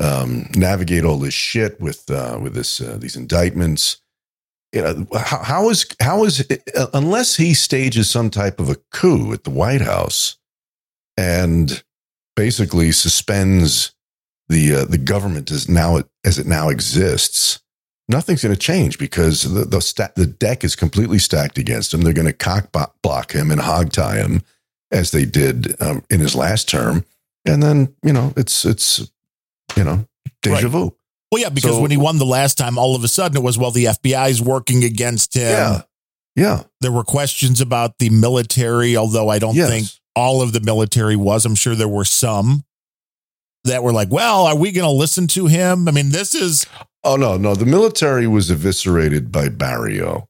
Speaker 7: um, navigate all this shit with, uh, with this, uh, these indictments, you know, how, how is, how is, uh, unless he stages some type of a coup at the White House and basically suspends the, uh, the government as now, as it now exists, nothing's going to change because the the, sta- the deck is completely stacked against him. They're going to cock block him and hog tie him as they did um, in his last term, and then you know it's it's you know deja
Speaker 6: Right.
Speaker 7: vu.
Speaker 6: Well, yeah, because
Speaker 7: So-
Speaker 6: when he won the last time, all of a sudden it was, well, the FBI's working against him.
Speaker 7: Yeah, yeah.
Speaker 6: There were questions about the military, although I don't
Speaker 7: Yes.
Speaker 6: think all of the military was. I'm sure there were some that were like, well, are we going to listen to him? I mean, this is
Speaker 7: Oh no, no. The military was eviscerated by Barry O.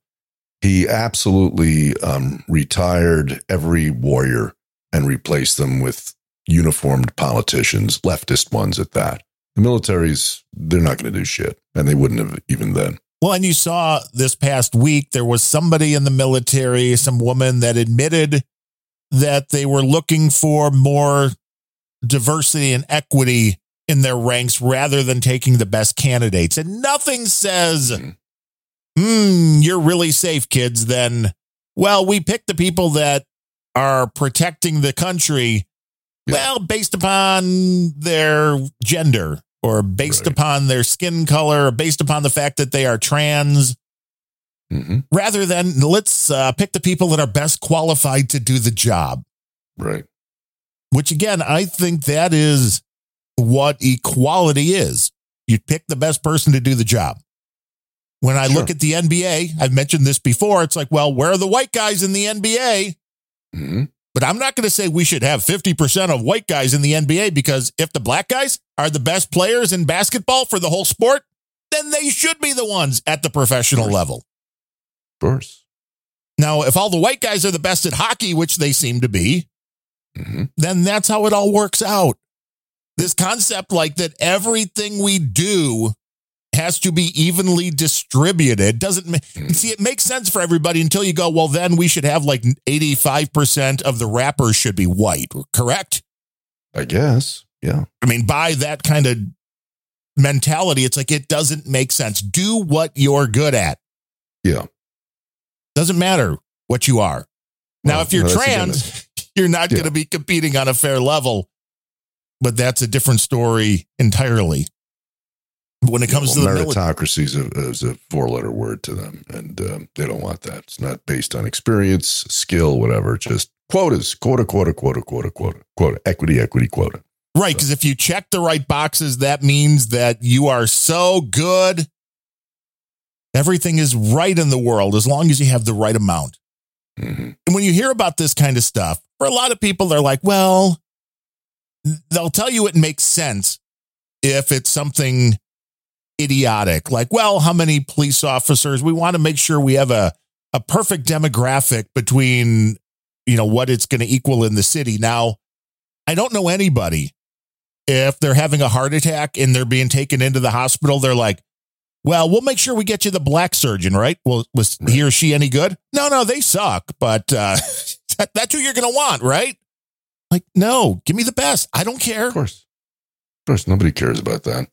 Speaker 7: He absolutely um, retired every warrior and replaced them with uniformed politicians, leftist ones at that. The military's they're not going to do shit, and they wouldn't have even then.
Speaker 6: Well, and you saw this past week, there was somebody in the military, some woman that admitted that they were looking for more diversity and equity in their ranks rather than taking the best candidates. And nothing says, hmm, you're really safe, kids, then, well, we pick the people that are protecting the country, well, based upon their gender or based upon their skin color or based upon the fact that they are trans
Speaker 7: Mm-hmm.
Speaker 6: rather than let's uh, pick the people that are best qualified to do the job.
Speaker 7: Right.
Speaker 6: Which again, I think that is what equality is. You pick the best person to do the job. When I look at the NBA, I've mentioned this before. It's like, well, where are the white guys in the NBA?
Speaker 7: Mm-hmm.
Speaker 6: But I'm not going to say we should have 50% of white guys in the NBA because if the black guys are the best players in basketball for the whole sport, then they should be the ones at the professional level.
Speaker 7: Of course.
Speaker 6: Now, if all the white guys are the best at hockey, which they seem to be, mm-hmm. then that's how it all works out. This concept, like that everything we do has to be evenly distributed, doesn't ma- hmm. see it makes sense for everybody until you go, well, then we should have like 85% of the rappers should be white, correct?
Speaker 7: I guess. Yeah.
Speaker 6: I mean, by that kind of mentality, it's like it doesn't make sense. Do what you're good at.
Speaker 7: Yeah.
Speaker 6: Doesn't matter what you are. Now, if you're
Speaker 7: no,
Speaker 6: trans, you're not
Speaker 7: Yeah.
Speaker 6: going to be competing on a fair level. But that's a different story entirely. When it comes
Speaker 7: Well,
Speaker 6: to
Speaker 7: meritocracy is a, is a four letter word to them, and um, they don't want that. It's not based on experience, skill, whatever. Just quotas, quota, quota, quota, quota, quota, quota, equity, equity, quota.
Speaker 6: right? Because if you check the right boxes, that means that you are so good. Everything is right in the world as long as you have the right amount.
Speaker 7: Mm-hmm.
Speaker 6: And when you hear about this kind of stuff, for a lot of people, they're like, well, they'll tell you it makes sense if it's something idiotic, like, well, how many police officers? We want to make sure we have a, a perfect demographic between, you know, what it's going to equal in the city. Now, I don't know anybody if they're having a heart attack and they're being taken into the hospital, they're like, well, we'll make sure we get you the black surgeon, right? Well, was he or she any good? No, no, they suck. But uh, That, that's who you're going to want, right? Like, no, give me the best. I don't care.
Speaker 7: Of course. Of course, nobody cares about that.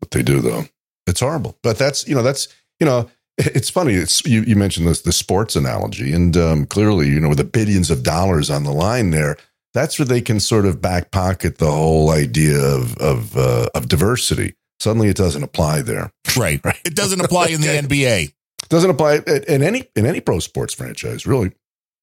Speaker 7: What they do, though. It's horrible. But that's, you know, that's, you know, it's funny. It's you, you mentioned this the sports analogy, and um, clearly, you know, with the billions of dollars on the line there, that's where they can sort of back pocket the whole idea of of uh, of diversity. Suddenly, it doesn't apply there.
Speaker 6: Right. right. It doesn't apply in the NBA.
Speaker 7: Doesn't apply in any in any pro sports franchise, really.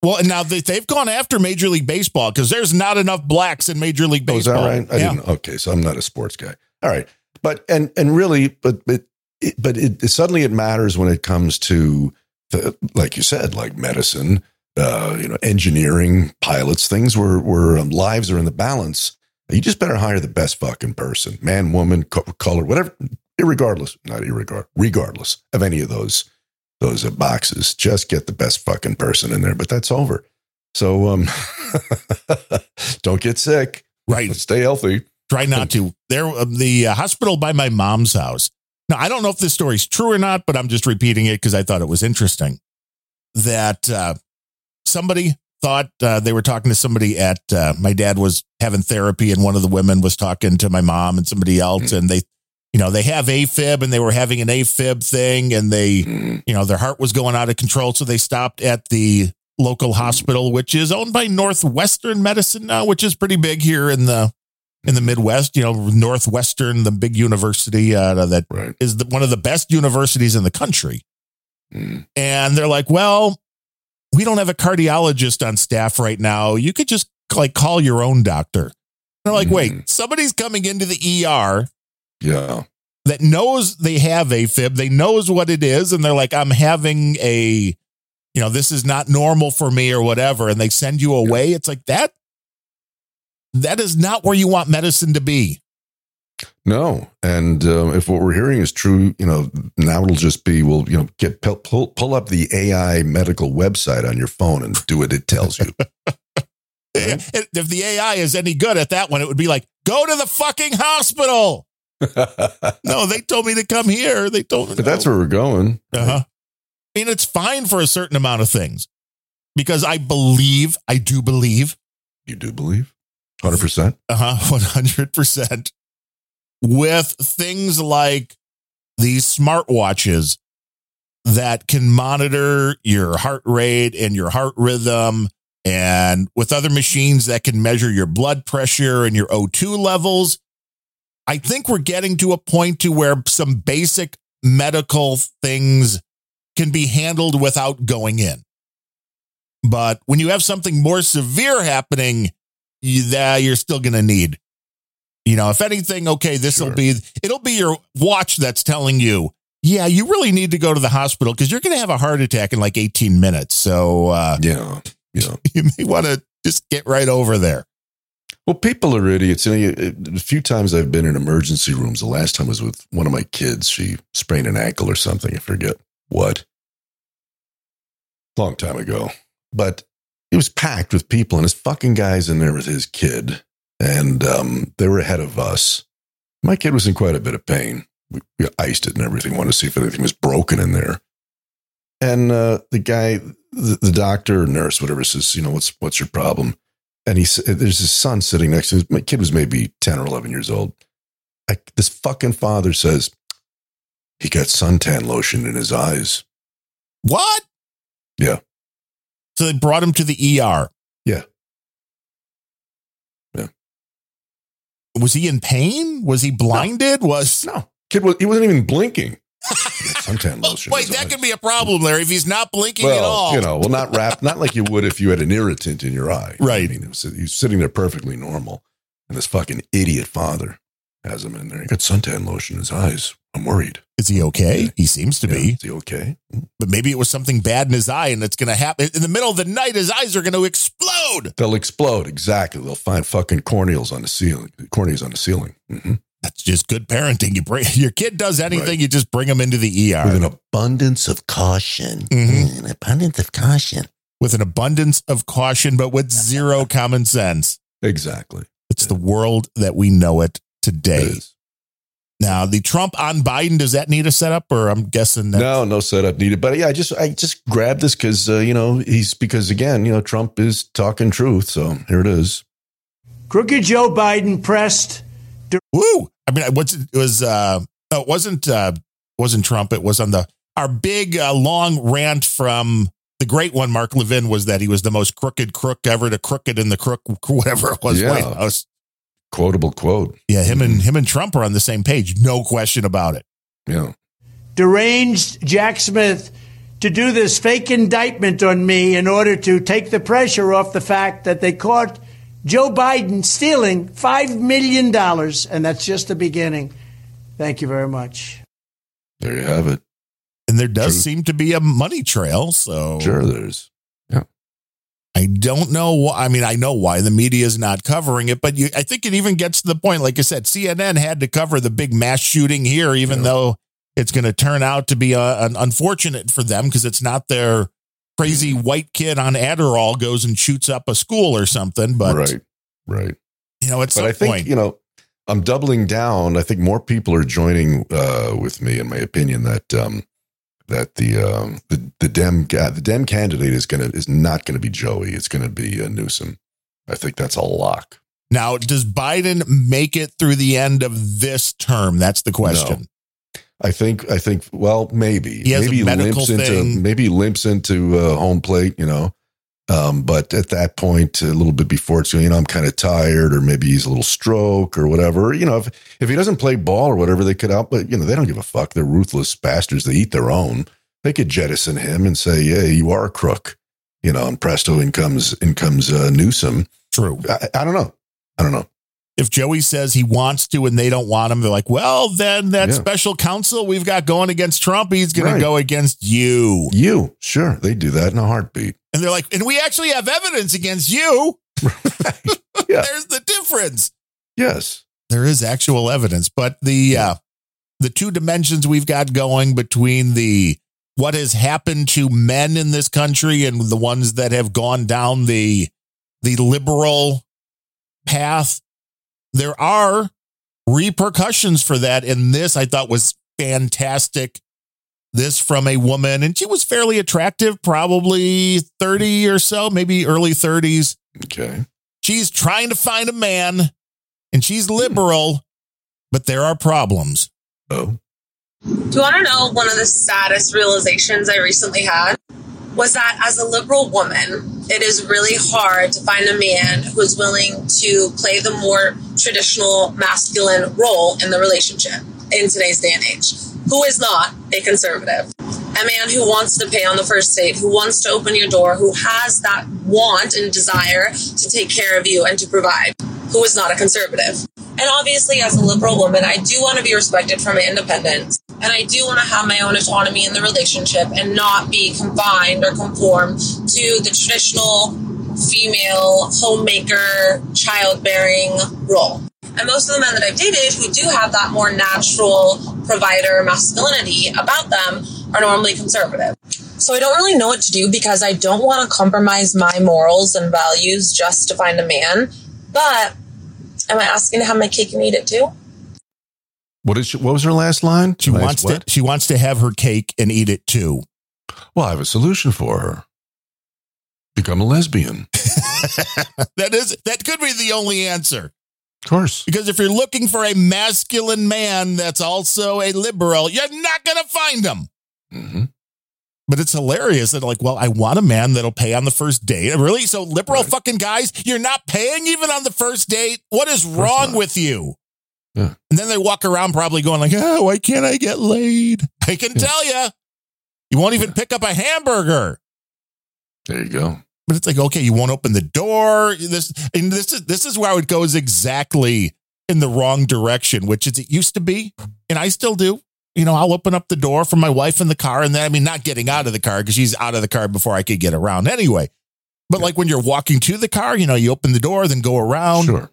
Speaker 6: Well, and now they, they've gone after Major League Baseball because there's not enough blacks in Major League
Speaker 7: Oh, is that
Speaker 6: Baseball.
Speaker 7: right? I
Speaker 6: yeah.
Speaker 7: didn't. Okay, so I'm not a sports guy. All right, but and and really, but but it, but it, suddenly it matters when it comes to the like you said, like medicine, uh, you know, engineering, pilots, things where where um, lives are in the balance. You just better hire the best fucking person, man, woman, co- color, whatever, irregardless, not irregard, regardless of any of those those uh, boxes. Just get the best fucking person in there. But that's over. So um, don't get sick.
Speaker 6: Right.
Speaker 7: Stay healthy.
Speaker 6: Try not to. There, um, the uh, hospital by my mom's house. Now, I don't know if this story's true or not, but I'm just repeating it because I thought it was interesting. That uh, somebody thought uh, they were talking to somebody at uh, my dad was having therapy, and one of the women was talking to my mom and somebody else, and they, you know, they have AFib, and they were having an AFib thing, and they, you know, their heart was going out of control, so they stopped at the local hospital, which is owned by Northwestern Medicine now, which is pretty big here in the in the Midwest. You know, Northwestern, the big university uh, that is the, one of the best universities in the country. And they're like, well, we don't have a cardiologist on staff right now. You could just like call your own doctor. They're like, wait, somebody's coming into the ER
Speaker 7: Yeah.
Speaker 6: that knows they have AFib, they knows what it is, and they're like, I'm having a, you know, this is not normal for me or whatever, and they send you away. It's like that. That is not where you want medicine to be.
Speaker 7: No, and um, if what we're hearing is true, you know, now it'll just be, we'll you know, get pull, pull, pull up the AI medical website on your phone and do what it tells you.
Speaker 6: If if the AI is any good at that one, it would be like, go to the fucking hospital. no, they told me to come here. They told me.
Speaker 7: But that's where we're going.
Speaker 6: Uh huh. I mean, it's fine for a certain amount of things because I believe, I do believe,
Speaker 7: You do believe? 100%.
Speaker 6: uh huh, 100%, with things like these smartwatches that can monitor your heart rate and your heart rhythm, and with other machines that can measure your blood pressure and your O2 levels. I think we're getting to a point to where some basic medical things can be handled without going in. But when you have something more severe happening, you, that you're still going to need. You know, if anything, okay, this will be it'll be your watch that's telling you, yeah, you really need to go to the hospital because you're going to have a heart attack in like 18 minutes. So uh,
Speaker 7: yeah, yeah,
Speaker 6: you may want to just get right over there.
Speaker 7: Well, people are idiots. You know, a few times I've been in emergency rooms. The last time was with one of my kids. She sprained an ankle or something. I forget what. Long time ago. But it was packed with people, and this fucking guy's in there with his kid. And um, they were ahead of us. My kid was in quite a bit of pain. We, we iced it and everything, wanted to see if anything was broken in there. And uh, the guy, the, the doctor, or nurse, whatever, says, you know, what's what's your problem? And he there's his son sitting next to him. My kid was maybe 10 or 11 years old. I, this fucking father says, he got suntan lotion in his eyes.
Speaker 6: What?
Speaker 7: Yeah.
Speaker 6: So they brought him to the ER.
Speaker 7: Yeah. Yeah.
Speaker 6: Was he in pain? Was he blinded? Was
Speaker 7: no kid was he wasn't even blinking. suntan lotion. in
Speaker 6: Wait, that could be a problem, Larry, if he's not blinking at all.
Speaker 7: you know, well, not wrapped, not like you would if you had an irritant in your eye.
Speaker 6: Right.
Speaker 7: I mean, it was, he was sitting there perfectly normal, and this fucking idiot father has him in there. He got suntan lotion in his eyes. I'm worried.
Speaker 6: Is he okay? He seems to be.
Speaker 7: Is he okay?
Speaker 6: But maybe it was something bad in his eye and it's going to happen. In the middle of the night, his eyes are going to explode.
Speaker 7: They'll explode. Exactly. They'll find fucking corneals on the ceiling. Corneas on the ceiling. hmm
Speaker 6: That's just good parenting. You bring your kid does anything, you just bring him into the ER
Speaker 7: With an abundance of caution.
Speaker 6: Mhm.
Speaker 9: An abundance of caution.
Speaker 6: with an abundance of caution, but with zero common sense.
Speaker 7: Exactly.
Speaker 6: It's the world that we know it today. Now, the Trump on Biden, does that need a setup or I'm guessing that
Speaker 7: No, no setup needed. But yeah, I just I just grabbed this because uh, you know he's because again you know Trump is talking truth. So here it is.
Speaker 14: Crooked Joe Biden pressed.
Speaker 6: Woo! I mean, what's it was? Uh, no, it wasn't. Uh, wasn't Trump? It was on the our big uh, long rant from the great one. Mark Levin was that he was the most crooked crook ever to crooked in the crook, whatever it was.
Speaker 7: Yeah.
Speaker 6: White House.
Speaker 7: Quotable quote.
Speaker 6: Yeah, him and mm-hmm. him and Trump are on the same page. No question about it.
Speaker 7: Yeah.
Speaker 14: deranged Jack Smith to do this fake indictment on me in order to take the pressure off the fact that they caught Joe Biden stealing $5 million. And that's just the beginning. Thank you very much.
Speaker 7: There you have it.
Speaker 6: And there does seem to be a money trail. So
Speaker 7: Sure, there's.
Speaker 6: I don't know. I mean, I know why the media is not covering it, but you, I think it even gets to the point. Like I said, CNN had to cover the big mass shooting here, even though it's going to turn out to be uh an unfortunate for them because it's not their crazy white kid on Adderall goes and shoots up a school or something. But
Speaker 7: right, right.
Speaker 6: you know, at
Speaker 7: But I think
Speaker 6: point,
Speaker 7: you know I'm doubling down. I think more people are joining uh, with me, in my opinion, that um, that the um, the the Dem the Dem candidate is gonna is not going to be Joey. It's going to be uh, Newsom. I think that's a lock.
Speaker 6: now does Biden make it through the end of this term? That's the question.
Speaker 7: I think I think well maybe
Speaker 6: He has a
Speaker 7: maybe
Speaker 6: medical
Speaker 7: limps into
Speaker 6: thing.
Speaker 7: maybe limps into uh, home plate, you know. Um, but at that point, a little bit before it's going, you know I'm kind of tired, or maybe he's a little stroke or whatever. You know, if if he doesn't play ball or whatever, they could out. But you know, they don't give a fuck. They're ruthless bastards. They eat their own. They could jettison him and say, "Yeah, you are a crook." You know, and presto, in comes in comes uh, Newsom.
Speaker 6: True.
Speaker 7: I, I don't know. I don't know.
Speaker 6: If Joey says he wants to and they don't want him, they're like, well, then that
Speaker 7: Yeah.
Speaker 6: special counsel we've got going against Trump, he's going
Speaker 7: Right.
Speaker 6: to go against you.
Speaker 7: You sure they do that in a heartbeat.
Speaker 6: And they're like, and we actually have evidence against you.
Speaker 7: Yeah.
Speaker 6: There's the difference.
Speaker 7: Yes.
Speaker 6: There is actual evidence, but the uh, the two dimensions we've got going between the what has happened to men in this country and the ones that have gone down the the liberal path, there are repercussions for that. And this I thought was fantastic. This from a woman, and she was fairly attractive, probably 30 or so, maybe early 30s.
Speaker 7: Okay.
Speaker 6: She's trying to find a man and she's liberal, but there are problems.
Speaker 7: Oh.
Speaker 15: Do you want to know one of the saddest realizations I recently had? Was that as a liberal woman, it is really hard to find a man who's willing to play the more traditional masculine role in the relationship in today's day and age. Who is not a conservative? A man who wants to pay on the first date, who wants to open your door, who has that want and desire to take care of you and to provide, who is not a conservative. And obviously, as a liberal woman, I do want to be respected for my independence. And I do want to have my own autonomy in the relationship and not be confined or conform to the traditional female homemaker, childbearing role. And most of the men that I've dated who do have that more natural provider masculinity about them are normally conservative. So I don't really know what to do because I don't want to compromise my morals and values just to find a man. But am I asking to have my cake and eat it too?
Speaker 7: What is she, what was her last line?
Speaker 6: She
Speaker 7: Last
Speaker 6: wants
Speaker 7: what?
Speaker 6: to she wants to have her cake and eat it too.
Speaker 7: Well, I have a solution for her. Become a lesbian.
Speaker 6: that is that could be the only answer.
Speaker 7: Of course.
Speaker 6: Because if you're looking for a masculine man that's also a liberal, you're not going to find him.
Speaker 7: Mm-hmm.
Speaker 6: But it's hilarious that like, well, I want a man that'll pay on the first date. Really? So liberal fucking guys, you're not paying even on the first date? What is wrong with you?
Speaker 7: Yeah.
Speaker 6: And then they walk around probably going like, oh, why can't I get laid? I can tell you. You won't even pick up a hamburger.
Speaker 7: There you go.
Speaker 6: But it's like, okay, you won't open the door. This and this is this is where it goes exactly in the wrong direction, which is it used to be, and I still do. You know, I'll open up the door for my wife in the car, and then I mean, not getting out of the car because she's out of the car before I could get around anyway. But like when you're walking to the car, you know, you open the door, then go around.
Speaker 7: Sure.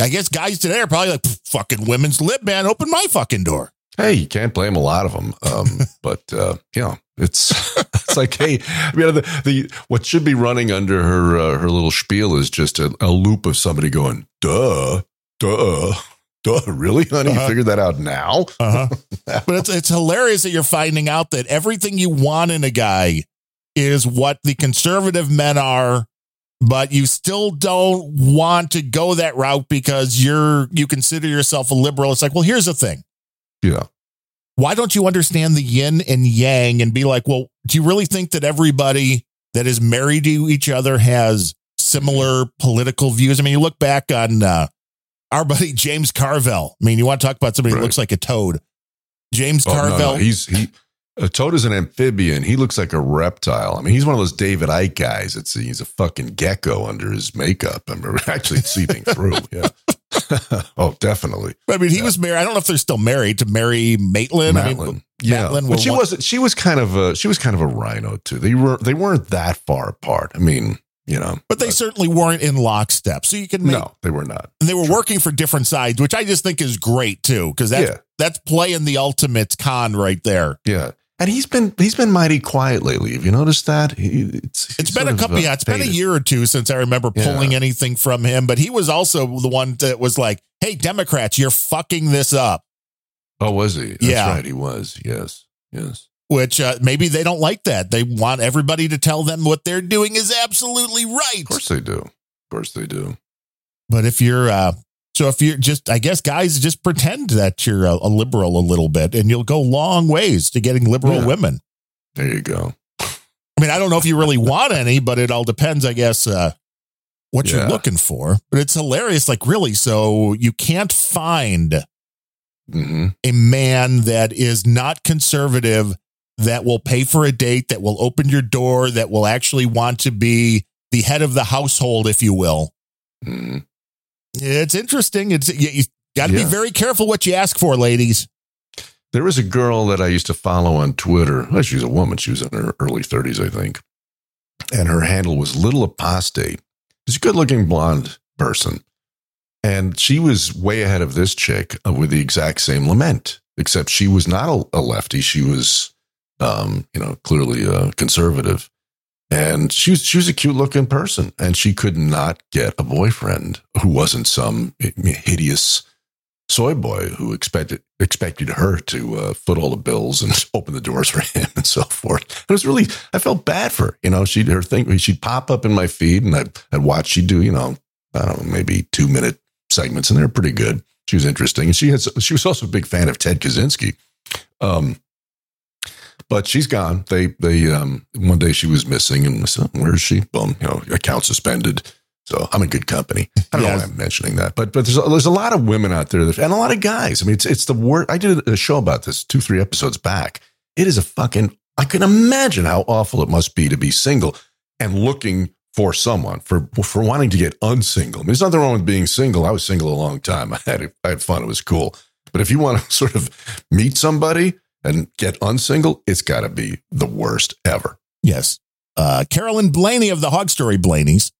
Speaker 6: I guess guys today are probably like, fucking women's lib, man, open my fucking door.
Speaker 7: Hey, you can't blame a lot of them. Um, but uh, you know, it's it's like, hey, I mean, the, the what should be running under her uh, her little spiel is just a, a loop of somebody going, duh, duh. Duh, really, honey?
Speaker 6: Uh-huh.
Speaker 7: You figured that out now?
Speaker 6: Uh-huh. but it's it's hilarious that you're finding out that everything you want in a guy is what the conservative men are, but you still don't want to go that route because you're you consider yourself a liberal. It's like, well, here's the thing.
Speaker 7: Yeah.
Speaker 6: Why don't you understand the yin and yang and be like, well, do you really think that everybody that is married to each other has similar political views? I mean, you look back on uh, our buddy James Carville. I mean, you want to talk about somebody who looks like a toad. James
Speaker 7: Oh, no, no, He's he. A toad is an amphibian. He looks like a reptile. I mean, he's one of those David Icke guys. It's he's a fucking gecko under his makeup. I'm actually seeping through. Yeah. oh, definitely.
Speaker 6: I mean, he was married. I don't know if they're still married to Mary Maitland. I mean,
Speaker 7: Yeah,
Speaker 6: Matlin
Speaker 7: but she
Speaker 6: one-
Speaker 7: wasn't. She was kind of a. She was kind of a rhino too. They were. They weren't that far apart. I mean, you know.
Speaker 6: but they certainly weren't in lockstep. So you can make,
Speaker 7: No, they were not.
Speaker 6: and they were working for different sides, which I just think is great too, because that's
Speaker 7: Yeah.
Speaker 6: that's playing the ultimate con right there.
Speaker 7: Yeah, and he's been he's been mighty quiet lately. Have you noticed that? He, it's
Speaker 6: It's been a couple.
Speaker 7: uh,
Speaker 6: yeah, it's been a year or two since I remember
Speaker 7: Yeah.
Speaker 6: pulling anything from him. But he was also the one that was like, "Hey, Democrats, you're fucking this up."
Speaker 7: Oh, was he? That's
Speaker 6: Yeah.
Speaker 7: right. He was. Yes. Yes.
Speaker 6: Which uh, maybe they don't like that. They want everybody to tell them what they're doing is absolutely right.
Speaker 7: Of course they do. Of course they do.
Speaker 6: But if you're, uh, so if you're just, I guess guys just pretend that you're a, a liberal a little bit and you'll go long ways to getting liberal
Speaker 7: Yeah.
Speaker 6: women.
Speaker 7: There you go.
Speaker 6: I mean, I don't know if you really want any, but it all depends, I guess, uh, what you're looking for. But it's hilarious. Like, really? So you can't find
Speaker 7: hmm
Speaker 6: a man that is not conservative that will pay for a date, that will open your door, that will actually want to be the head of the household, if you will.
Speaker 7: hmm
Speaker 6: It's interesting. It's you, you got to
Speaker 7: Yeah.
Speaker 6: be very careful what you ask for, ladies.
Speaker 7: There was a girl that I used to follow on Twitter. Well, she's a woman. She was in her early 30s, I think. And her handle was Little Apostate. She's a good looking blonde person. And she was way ahead of this chick uh, with the exact same lament, except she was not a, a lefty. She was, um, you know, clearly a conservative. And she was, she was a cute looking person. And she could not get a boyfriend who wasn't some hideous soy boy who expected expected her to uh, foot all the bills and open the doors for him and so forth. It was really I felt bad for her. You know, she'd her thing she'd pop up in my feed and I'd, I'd watch she'd do you know I don't know maybe two minute segments and they're pretty good. She was interesting and she has she was also a big fan of Ted Kaczynski. Um, but she's gone. They they um one day she was missing and said, where is she? Boom, you know, account suspended. So I'm in good company. I don't know
Speaker 6: Yes.
Speaker 7: why I'm mentioning that, but but there's a, there's a lot of women out there that, and a lot of guys. I mean, it's it's the word. I did a show about this two three episodes back. It is a fucking. I can imagine how awful it must be to be single and looking for someone for for wanting to get unsingle. I mean, there's nothing wrong with being single. I was single a long time. I had I had fun. It was cool. But if you want to sort of meet somebody and get unsingle, it's got to be the worst ever.
Speaker 6: Yes. Uh, Carolyn Blaney of the Hog Story Blaney's.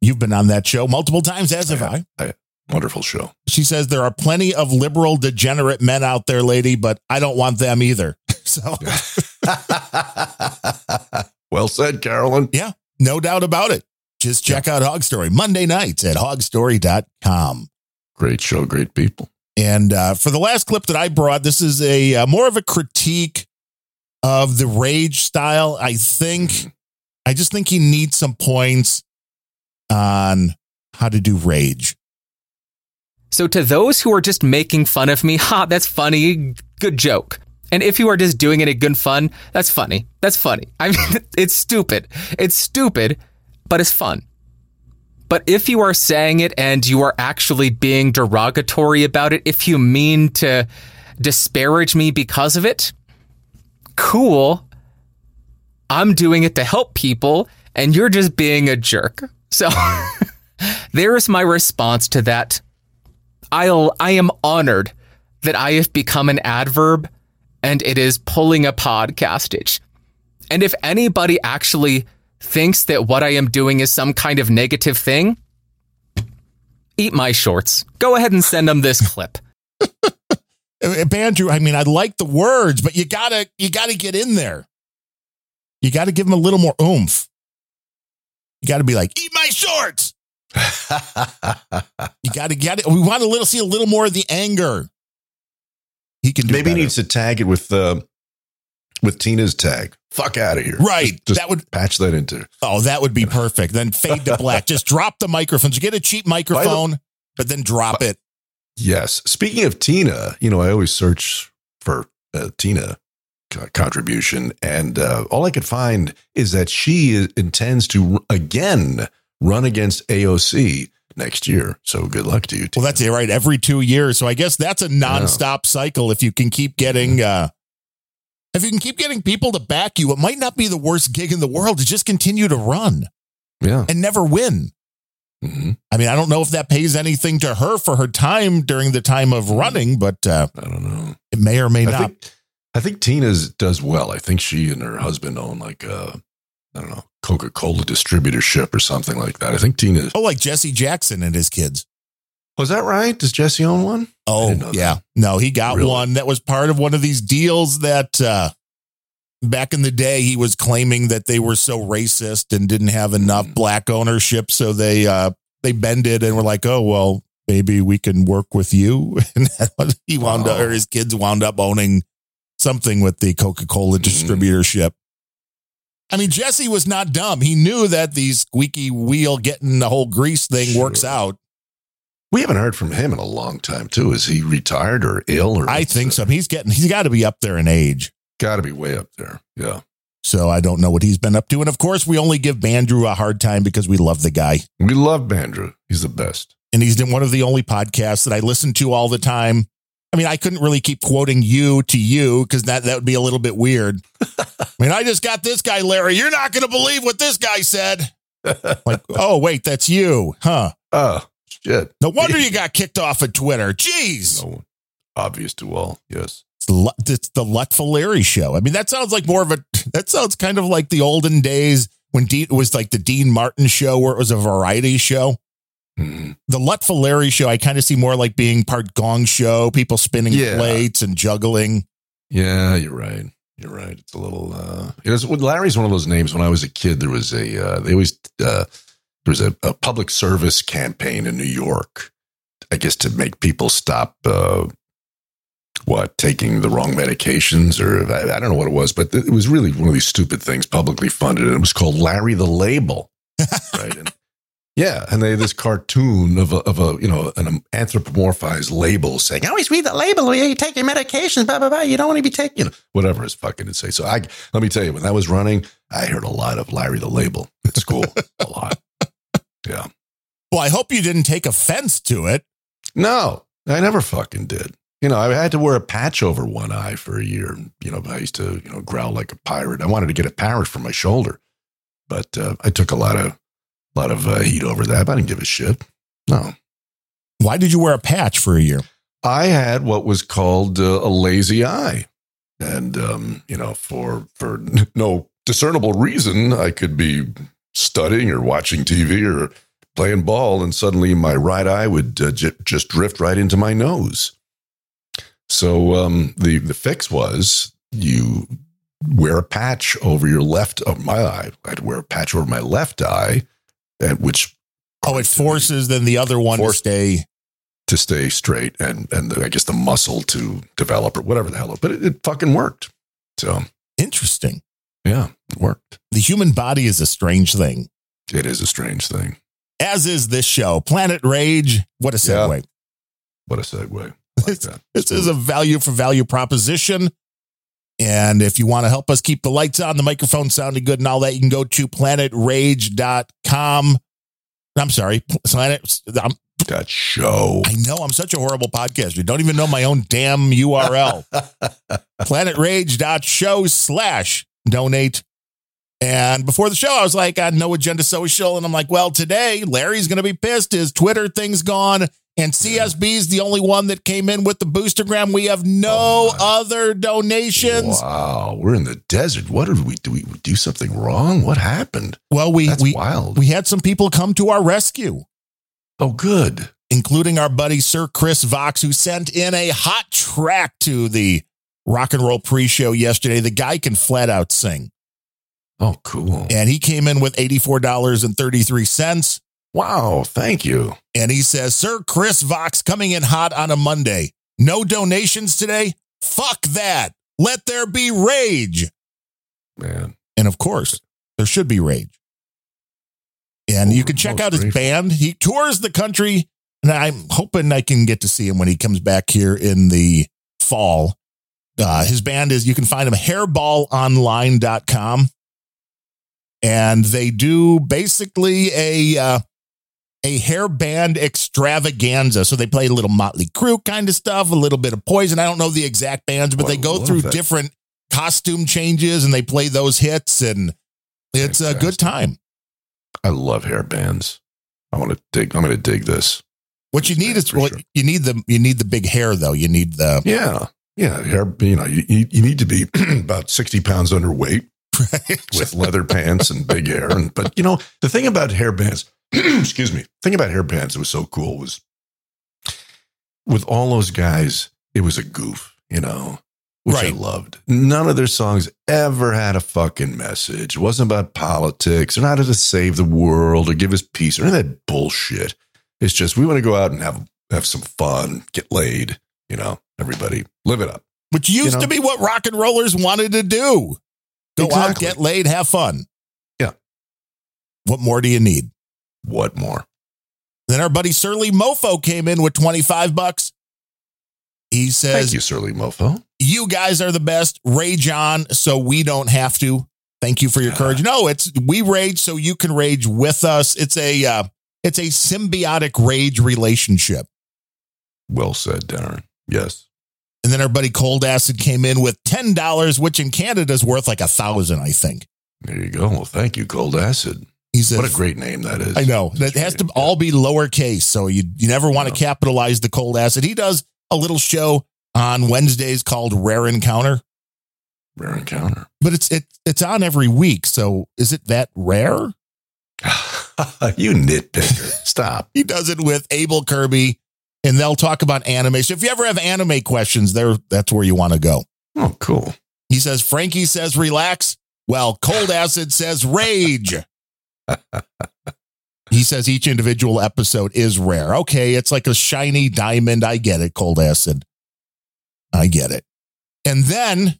Speaker 6: You've been on that show multiple times, as have I.
Speaker 7: I wonderful show.
Speaker 6: She says there are plenty of liberal, degenerate men out there, lady, but I don't want them either. So,
Speaker 7: well said, Carolyn.
Speaker 6: yeah, no doubt about it. Just check out Hog Story Monday nights at hogstory.com.
Speaker 7: Great show, great people.
Speaker 6: And uh, for the last clip that I brought, this is a uh, more of a critique of the rage style. I think, I just think he needs some points on how to do rage.
Speaker 16: So to those who are just making fun of me, ha, that's funny, good joke. And if you are just doing it in good fun, that's funny. That's funny. I mean, it's stupid. It's stupid, but it's fun. But if you are saying it and you are actually being derogatory about it, if you mean to disparage me because of it, cool. I'm doing it to help people and you're just being a jerk. So there is my response to that. I'll I am honored that I have become an adverb and it is pulling a podcastage. And if anybody actually thinks that what I am doing is some kind of negative thing, eat my shorts. Go ahead and send them this clip.
Speaker 6: Uh, Bandrew, I mean, I like the words, but you gotta you gotta get in there. You gotta give him a little more oomph. You gotta be like, eat my shorts. you got to get it. We want a little see a little more of the anger. He can do
Speaker 7: Maybe he
Speaker 6: better.
Speaker 7: needs to tag it with uh, with Tina's tag. Fuck out of here.
Speaker 6: Right.
Speaker 7: Just
Speaker 6: that would
Speaker 7: patch that into.
Speaker 6: Oh, that would be perfect. Then fade to black. Just drop the microphones. Get a cheap microphone, but then drop it.
Speaker 7: Yes. Speaking of Tina, you know, I always search for uh, Tina co- contribution, and uh, all I could find is that she is, intends to r- again run against AOC next year. So good luck to you. Tina.
Speaker 6: Well, that's it, right? Every two years. So I guess that's a nonstop cycle. If you can keep getting, uh, if you can keep getting people to back you, it might not be the worst gig in the world to just continue to run
Speaker 7: Yeah.
Speaker 6: and never win.
Speaker 7: Mhm.
Speaker 6: I mean, I don't know if that pays anything to her for her time during the time of running, but uh,
Speaker 7: I don't know.
Speaker 6: it may or may
Speaker 7: I
Speaker 6: not.
Speaker 7: think, I think Tina's does well. I think she and her husband own like a, I don't know, Coca Cola distributorship or something like that. I think Tina.
Speaker 6: oh, like Jesse Jackson and his kids.
Speaker 7: Was that right? Does Jesse own one?
Speaker 6: Oh, yeah. No, he got
Speaker 7: Really?
Speaker 6: one that was part of one of these deals that uh, back in the day he was claiming that they were so racist and didn't have enough
Speaker 7: Mm.
Speaker 6: black ownership. So they uh, they bended and were like, oh, well, maybe we can work with you. And he wound up, or his kids wound up owning something with the Coca Cola
Speaker 7: Mm.
Speaker 6: distributorship. I mean, Jesse was not dumb. He knew that the squeaky wheel getting the whole grease thing works out.
Speaker 7: We haven't heard from him in a long time too. Is he retired or ill? Or
Speaker 6: I think so. He's getting, he's got to be up there in age.
Speaker 7: Got to be way up there. Yeah.
Speaker 6: So I don't know what he's been up to. And of course, we only give Bandrew a hard time because we love the guy.
Speaker 7: We love Bandrew. He's the best.
Speaker 6: And he's one of the only podcasts that I listen to all the time. I mean, I couldn't really keep quoting you to you because that, that would be a little bit weird. I mean, I just got this guy, Larry. You're not going to believe what this guy said. like, oh, wait, that's you. Huh.
Speaker 7: Oh, shit.
Speaker 6: No wonder you got kicked off of Twitter. Jeez.
Speaker 7: No, obvious to all. Yes.
Speaker 6: It's the, it's the Lutful Larry show. I mean, that sounds like more of a, that sounds kind of like the olden days when Dean, it was like the Dean Martin show where it was a variety show.
Speaker 7: Mhm.
Speaker 6: The Lutful Larry show, I kind of see more like being part gong show, people spinning
Speaker 7: Yeah.
Speaker 6: plates and juggling.
Speaker 7: Yeah, you're right. You're right. It's a little. uh It was Larry's one of those names. When I was a kid, there was a. Uh, they always uh, there was a, a public service campaign in New York. I guess to make people stop. Uh, what taking the wrong medications or I, I don't know what it was, but it was really one of these stupid things publicly funded. And it was called Larry the Label, right? And, yeah, and they had this cartoon of a, of a you know an anthropomorphized label saying, "Always read the label you take your medications." Blah blah blah. You don't want to be taking you know, whatever it's fucking to say. So I let me tell you, when that was running, I heard a lot of Larry the Label at school, a lot. Yeah.
Speaker 6: Well, I hope you didn't take offense to it.
Speaker 7: No, I never fucking did. You know, I had to wear a patch over one eye for a year. You know, I used to, you know, growl like a pirate. I wanted to get a parrot for my shoulder, but uh, I took a lot of, a lot of uh, heat over that. I didn't give a shit. No,
Speaker 6: Why did you wear a patch for a year?
Speaker 7: I had what was called uh, a lazy eye, and um, you know, for for no discernible reason, I could be studying or watching TV or playing ball, and suddenly my right eye would uh, j- just drift right into my nose. So um, the the fix was you wear a patch over your left of my eye. I had to wear a patch over my left eye, and which
Speaker 6: Oh, it forces then the other one to stay.
Speaker 7: to stay straight and and the, I guess the muscle to develop or whatever the hell. But it, it fucking worked. So
Speaker 6: Interesting.
Speaker 7: yeah, worked.
Speaker 6: The human body is a strange thing,
Speaker 7: It is a strange thing.
Speaker 6: as is this show. Planet Rage. What a
Speaker 7: Yeah.
Speaker 6: segue.
Speaker 7: What a segue. Like.
Speaker 6: This is a value for value proposition. And if you want to help us keep the lights on, the microphone sounding good and all that, you can go to planetrage.com. I'm sorry, planet. I'm,
Speaker 7: that show.
Speaker 6: I know I'm such a horrible podcaster. You don't even know my own damn URL. planetrage.show slash donate. And before the show, I was like, on No Agenda Social. And I'm like, well, today Larry's going to be pissed. His Twitter thing's gone. And CSB's the only one that came in with the boostergram. We have no oh other donations.
Speaker 7: Wow, we're in the desert. What did we do? We do something wrong? What happened?
Speaker 6: Well, we
Speaker 7: That's
Speaker 6: we
Speaker 7: wild.
Speaker 6: we had some people come to our rescue,
Speaker 7: Oh, good.
Speaker 6: including our buddy Sir Chris Vox, who sent in a hot track to the rock and roll pre-show yesterday. The guy can flat out sing.
Speaker 7: Oh, cool.
Speaker 6: And he came in with $84.33.
Speaker 7: Wow, thank you.
Speaker 6: And he says, Sir Chris Vox coming in hot on a Monday. No donations today? Fuck that. Let there be rage.
Speaker 7: Man.
Speaker 6: And of course, there should be rage. And you can check out his
Speaker 7: grateful.
Speaker 6: band. He tours the country, and I'm hoping I can get to see him when he comes back here in the fall. Uh, his band is, you can find him hairballonline.com. And they do basically a uh, a hair band extravaganza. So they play a little Motley Crue kind of stuff, a little bit of Poison. I don't know the exact bands, but they go through
Speaker 7: that.
Speaker 6: different costume changes and they play those hits, and it's a good time.
Speaker 7: I love hair bands. I want to dig. I'm going to dig this.
Speaker 6: What you need is well, you need the you need the big hair though. You need the
Speaker 7: Yeah, yeah. Hair. You know, you, you you need to be about sixty pounds underweight with leather pants and big hair. And but you know, the thing about hair bands, excuse me, thing about hair bands that was so cool was with all those guys, it was a goof. You know. Which I loved. None of their songs ever had a fucking message. It wasn't about politics or not to save the world or give us peace or any of that bullshit. It's just we want to go out and have have some fun, get laid, you know, everybody live it up.
Speaker 6: which used
Speaker 7: You know?
Speaker 6: to be what rock and rollers wanted to do. Go out, get laid, have fun.
Speaker 7: Yeah.
Speaker 6: What more do you need?
Speaker 7: What more?
Speaker 6: Then our buddy Surly Mofo came in with 25 bucks. He says, Thank
Speaker 7: you, Surly Mofo.
Speaker 6: You guys are the best. Rage on so we don't have to. Thank you for your courage. No, it's we rage so you can rage with us. It's a uh, it's a symbiotic rage relationship.
Speaker 7: Well said, Darren. Yes.
Speaker 6: And then our buddy Cold Acid came in with ten dollars, which in Canada is worth like a thousand, I think.
Speaker 7: There you go. Well, thank you, Cold Acid.
Speaker 6: He says,
Speaker 7: What a great name that is.
Speaker 6: I know that has to all be lowercase, so you you never want to capitalize the cold acid. He does a little show on Wednesdays called Rare Encounter,
Speaker 7: Rare encounter.
Speaker 6: but it's it it's on every week. So is it that rare?
Speaker 7: you nitpicker. Stop.
Speaker 6: He does it with Abel Kirby, and they'll talk about anime. So if you ever have anime questions, there that's where you want to go.
Speaker 7: Oh, cool.
Speaker 6: He says Frankie says relax. Well, Cold Acid says rage. he says each individual episode is rare. Okay, it's like a shiny diamond. I get it, Cold Acid. I get it. And then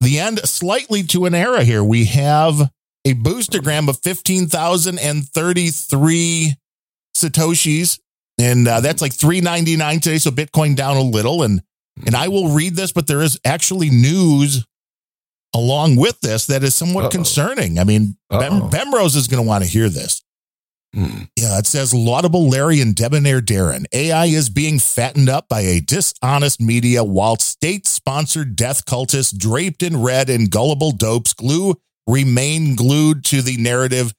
Speaker 6: the end, slightly to an era here. We have a boostergram of 15,033 Satoshis. And uh, that's like 399 today. So Bitcoin down a little. And and I will read this, but there is actually news along with this that is somewhat
Speaker 7: Uh-oh.
Speaker 6: concerning. I mean,
Speaker 7: Uh-oh.
Speaker 6: Bemrose is going to want to hear this.
Speaker 7: Hmm.
Speaker 6: Yeah, it says laudable Larry and debonair Darren. AI is being fattened up by a dishonest media while state sponsored death cultists draped in red and gullible dopes glue remain glued to the narrative.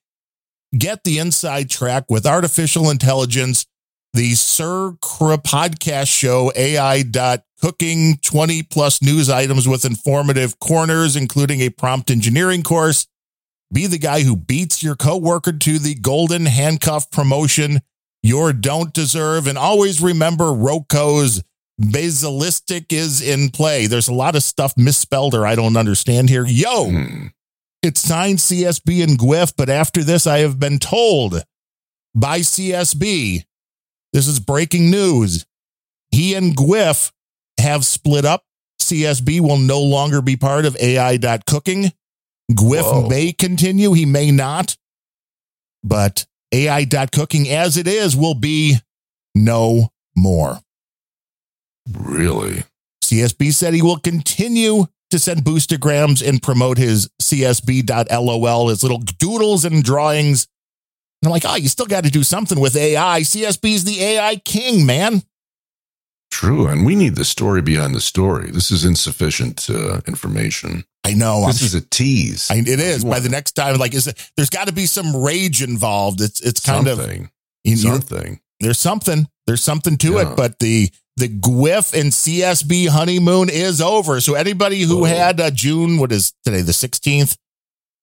Speaker 6: Get the inside track with artificial intelligence. The Sir Kra podcast show AI dot cooking 20 plus news items with informative corners, including a prompt engineering course. Be the guy who beats your coworker to the golden handcuff promotion you don't deserve. And always remember Roko's basilistic is in play. There's a lot of stuff misspelled or I don't understand here. Yo,
Speaker 7: Hmm.
Speaker 6: it's signed CSB and GWIF, but after this, I have been told by CSB, this is breaking news. He and GWIF have split up. CSB will no longer be part of AI.cooking. GWIF
Speaker 7: Whoa.
Speaker 6: may continue, he may not. But AI.cooking as it is will be no more.
Speaker 7: Really?
Speaker 6: CSB said he will continue to send boostergrams and promote his CSB.lol, his little doodles and drawings. I'm like, oh, you still got to do something with AI. CSB's the AI king, man.
Speaker 7: True. And we need the story behind the story. This is insufficient uh, information.
Speaker 6: I know.
Speaker 7: This
Speaker 6: I'm-
Speaker 7: is a tease.
Speaker 6: I, it is. By the next time, like, is it, there's got to be some rage involved. It's it's kind of
Speaker 7: something.
Speaker 6: you know,
Speaker 7: something.
Speaker 6: there's something there's something to
Speaker 7: Yeah.
Speaker 6: it but the the GWIF and CSB honeymoon is over so anybody who
Speaker 7: Oh.
Speaker 6: had uh, June what is today the 16th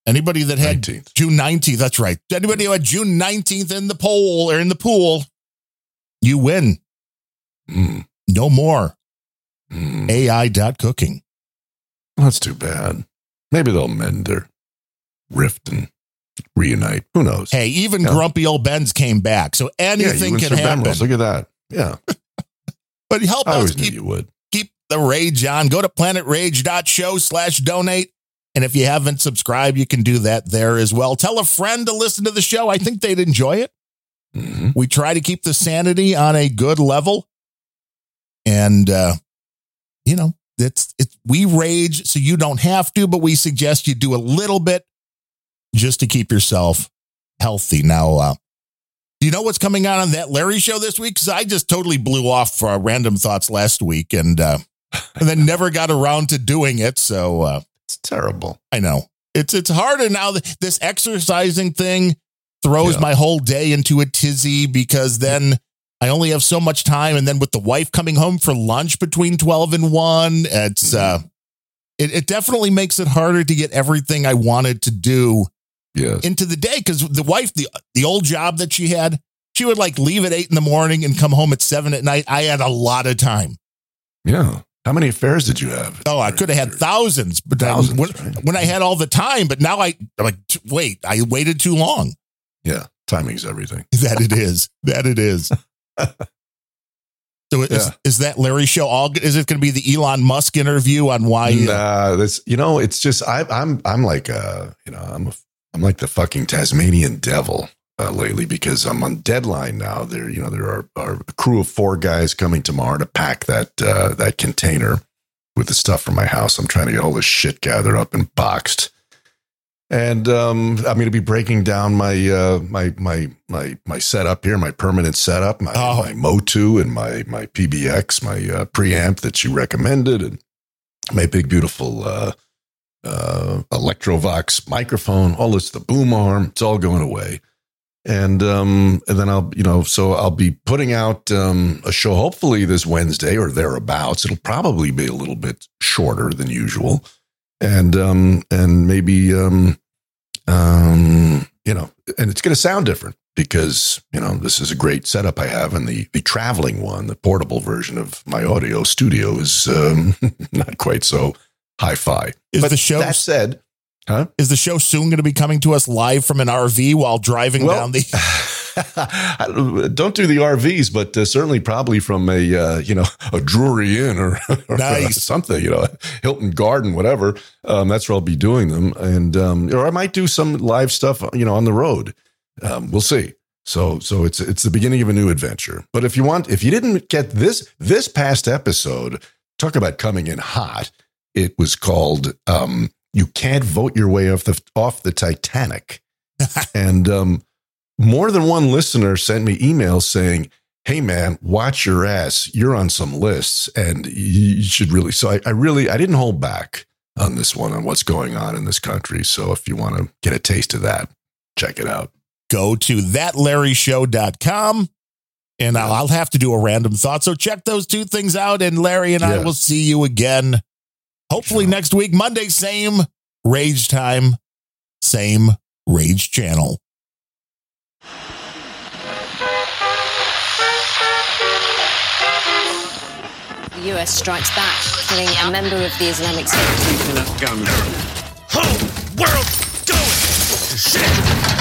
Speaker 6: anybody that had
Speaker 7: 19th.
Speaker 6: June 19th that's right anybody who had June 19th in the poll or in the pool you win
Speaker 7: Mm.
Speaker 6: no more
Speaker 7: Mm.
Speaker 6: AI dot cooking
Speaker 7: That's too bad. Maybe they'll mend their rift and reunite. Who knows?
Speaker 6: Hey, even
Speaker 7: Yeah.
Speaker 6: grumpy old Ben's came back, so
Speaker 7: yeah,
Speaker 6: anything
Speaker 7: you
Speaker 6: can
Speaker 7: Sir
Speaker 6: happen.
Speaker 7: Look at that. Yeah,
Speaker 6: But help
Speaker 7: I
Speaker 6: us keep keep the rage on. Go to planetrage.show slash donate. And if you haven't subscribed, you can do that there as well. Tell a friend to listen to the show. I think they'd enjoy it.
Speaker 7: Mm-hmm.
Speaker 6: We try to keep the sanity on a good level. And uh, you know, it's it's we rage so you don't have to, but we suggest you do a little bit just to keep yourself healthy. Now, uh, do you know what's coming on on that Larry show this week? Because I just totally blew off uh, random thoughts last week, and uh, and then never got around to doing it. So uh,
Speaker 7: It's terrible.
Speaker 6: I know it's it's harder now. that This exercising thing throws
Speaker 7: Yeah.
Speaker 6: my whole day into a tizzy because then I only have so much time, and then with the wife coming home for lunch between twelve and one, it's uh, it, it definitely makes it harder to get everything I wanted to do
Speaker 7: Yes.
Speaker 6: into the day because the wife, the the old job that she had, she would like leave at eight in the morning and come home at seven at night. I had a lot of time.
Speaker 7: Yeah. How many affairs did you have?
Speaker 6: Oh, I could have had thousands, but
Speaker 7: Thousands,
Speaker 6: when,
Speaker 7: right?
Speaker 6: when I had all the time, but now I I'm like wait, I waited too long.
Speaker 7: Yeah. Timing's everything.
Speaker 6: That it is. That it is. So is,
Speaker 7: Yeah.
Speaker 6: is that Larry show all? Is it going to be the Elon Musk interview on why?
Speaker 7: Nah, that's you know, it's just I, I'm I'm like uh you know I'm a, I'm like the fucking Tasmanian devil uh, lately because I'm on deadline now. There you know there are, are a crew of four guys coming tomorrow to pack that uh, that container with the stuff from my house. I'm trying to get all this shit gathered up and boxed. And um, I'm going to be breaking down my uh, my my my my setup here, my permanent setup, my
Speaker 6: Oh.
Speaker 7: my Motu and my my DBX, my uh, preamp that you recommended, and my big beautiful uh, uh, Electro-Voice microphone. All this, the boom arm, it's all going away. And um, and then I'll you know so I'll be putting out um, a show hopefully this Wednesday or thereabouts. It'll probably be a little bit shorter than usual, and um, and maybe um, um, you know, and it's going to sound different because you know this is a great setup I have, and the the traveling one, the portable version of my audio studio is um, not quite so hi-fi.
Speaker 6: Is
Speaker 7: but
Speaker 6: the show-
Speaker 7: that said, huh?
Speaker 6: Is the show soon going to be coming to us live from an RV while driving
Speaker 7: Well,
Speaker 6: down the?
Speaker 7: Don't do the RVs, but uh, certainly probably from a uh, you know a Drury Inn or, or
Speaker 6: Nice.
Speaker 7: something, you know, Hilton Garden, whatever. Um, that's where I'll be doing them, and um, or I might do some live stuff, you know, on the road. Um, we'll see. So so it's it's the beginning of a new adventure. But if you want, if you didn't get this this past episode, talk about coming in hot. It was called um, "You Can't Vote Your Way Off the Off the Titanic," and um, more than one listener sent me emails saying, Hey man, watch your ass. You're on some lists and you should really. So I, I really, I didn't hold back on this one on what's going on in this country. So if you want to get a taste of that, check it out.
Speaker 6: go to thatlarryshow.com and I'll, I'll have to do a random thought. So check those two things out. And Larry and I will see you again. Hopefully next week, Monday, same rage time, same rage channel.
Speaker 2: The US strikes back, killing a member of the Islamic State.
Speaker 4: Whole world going to shit.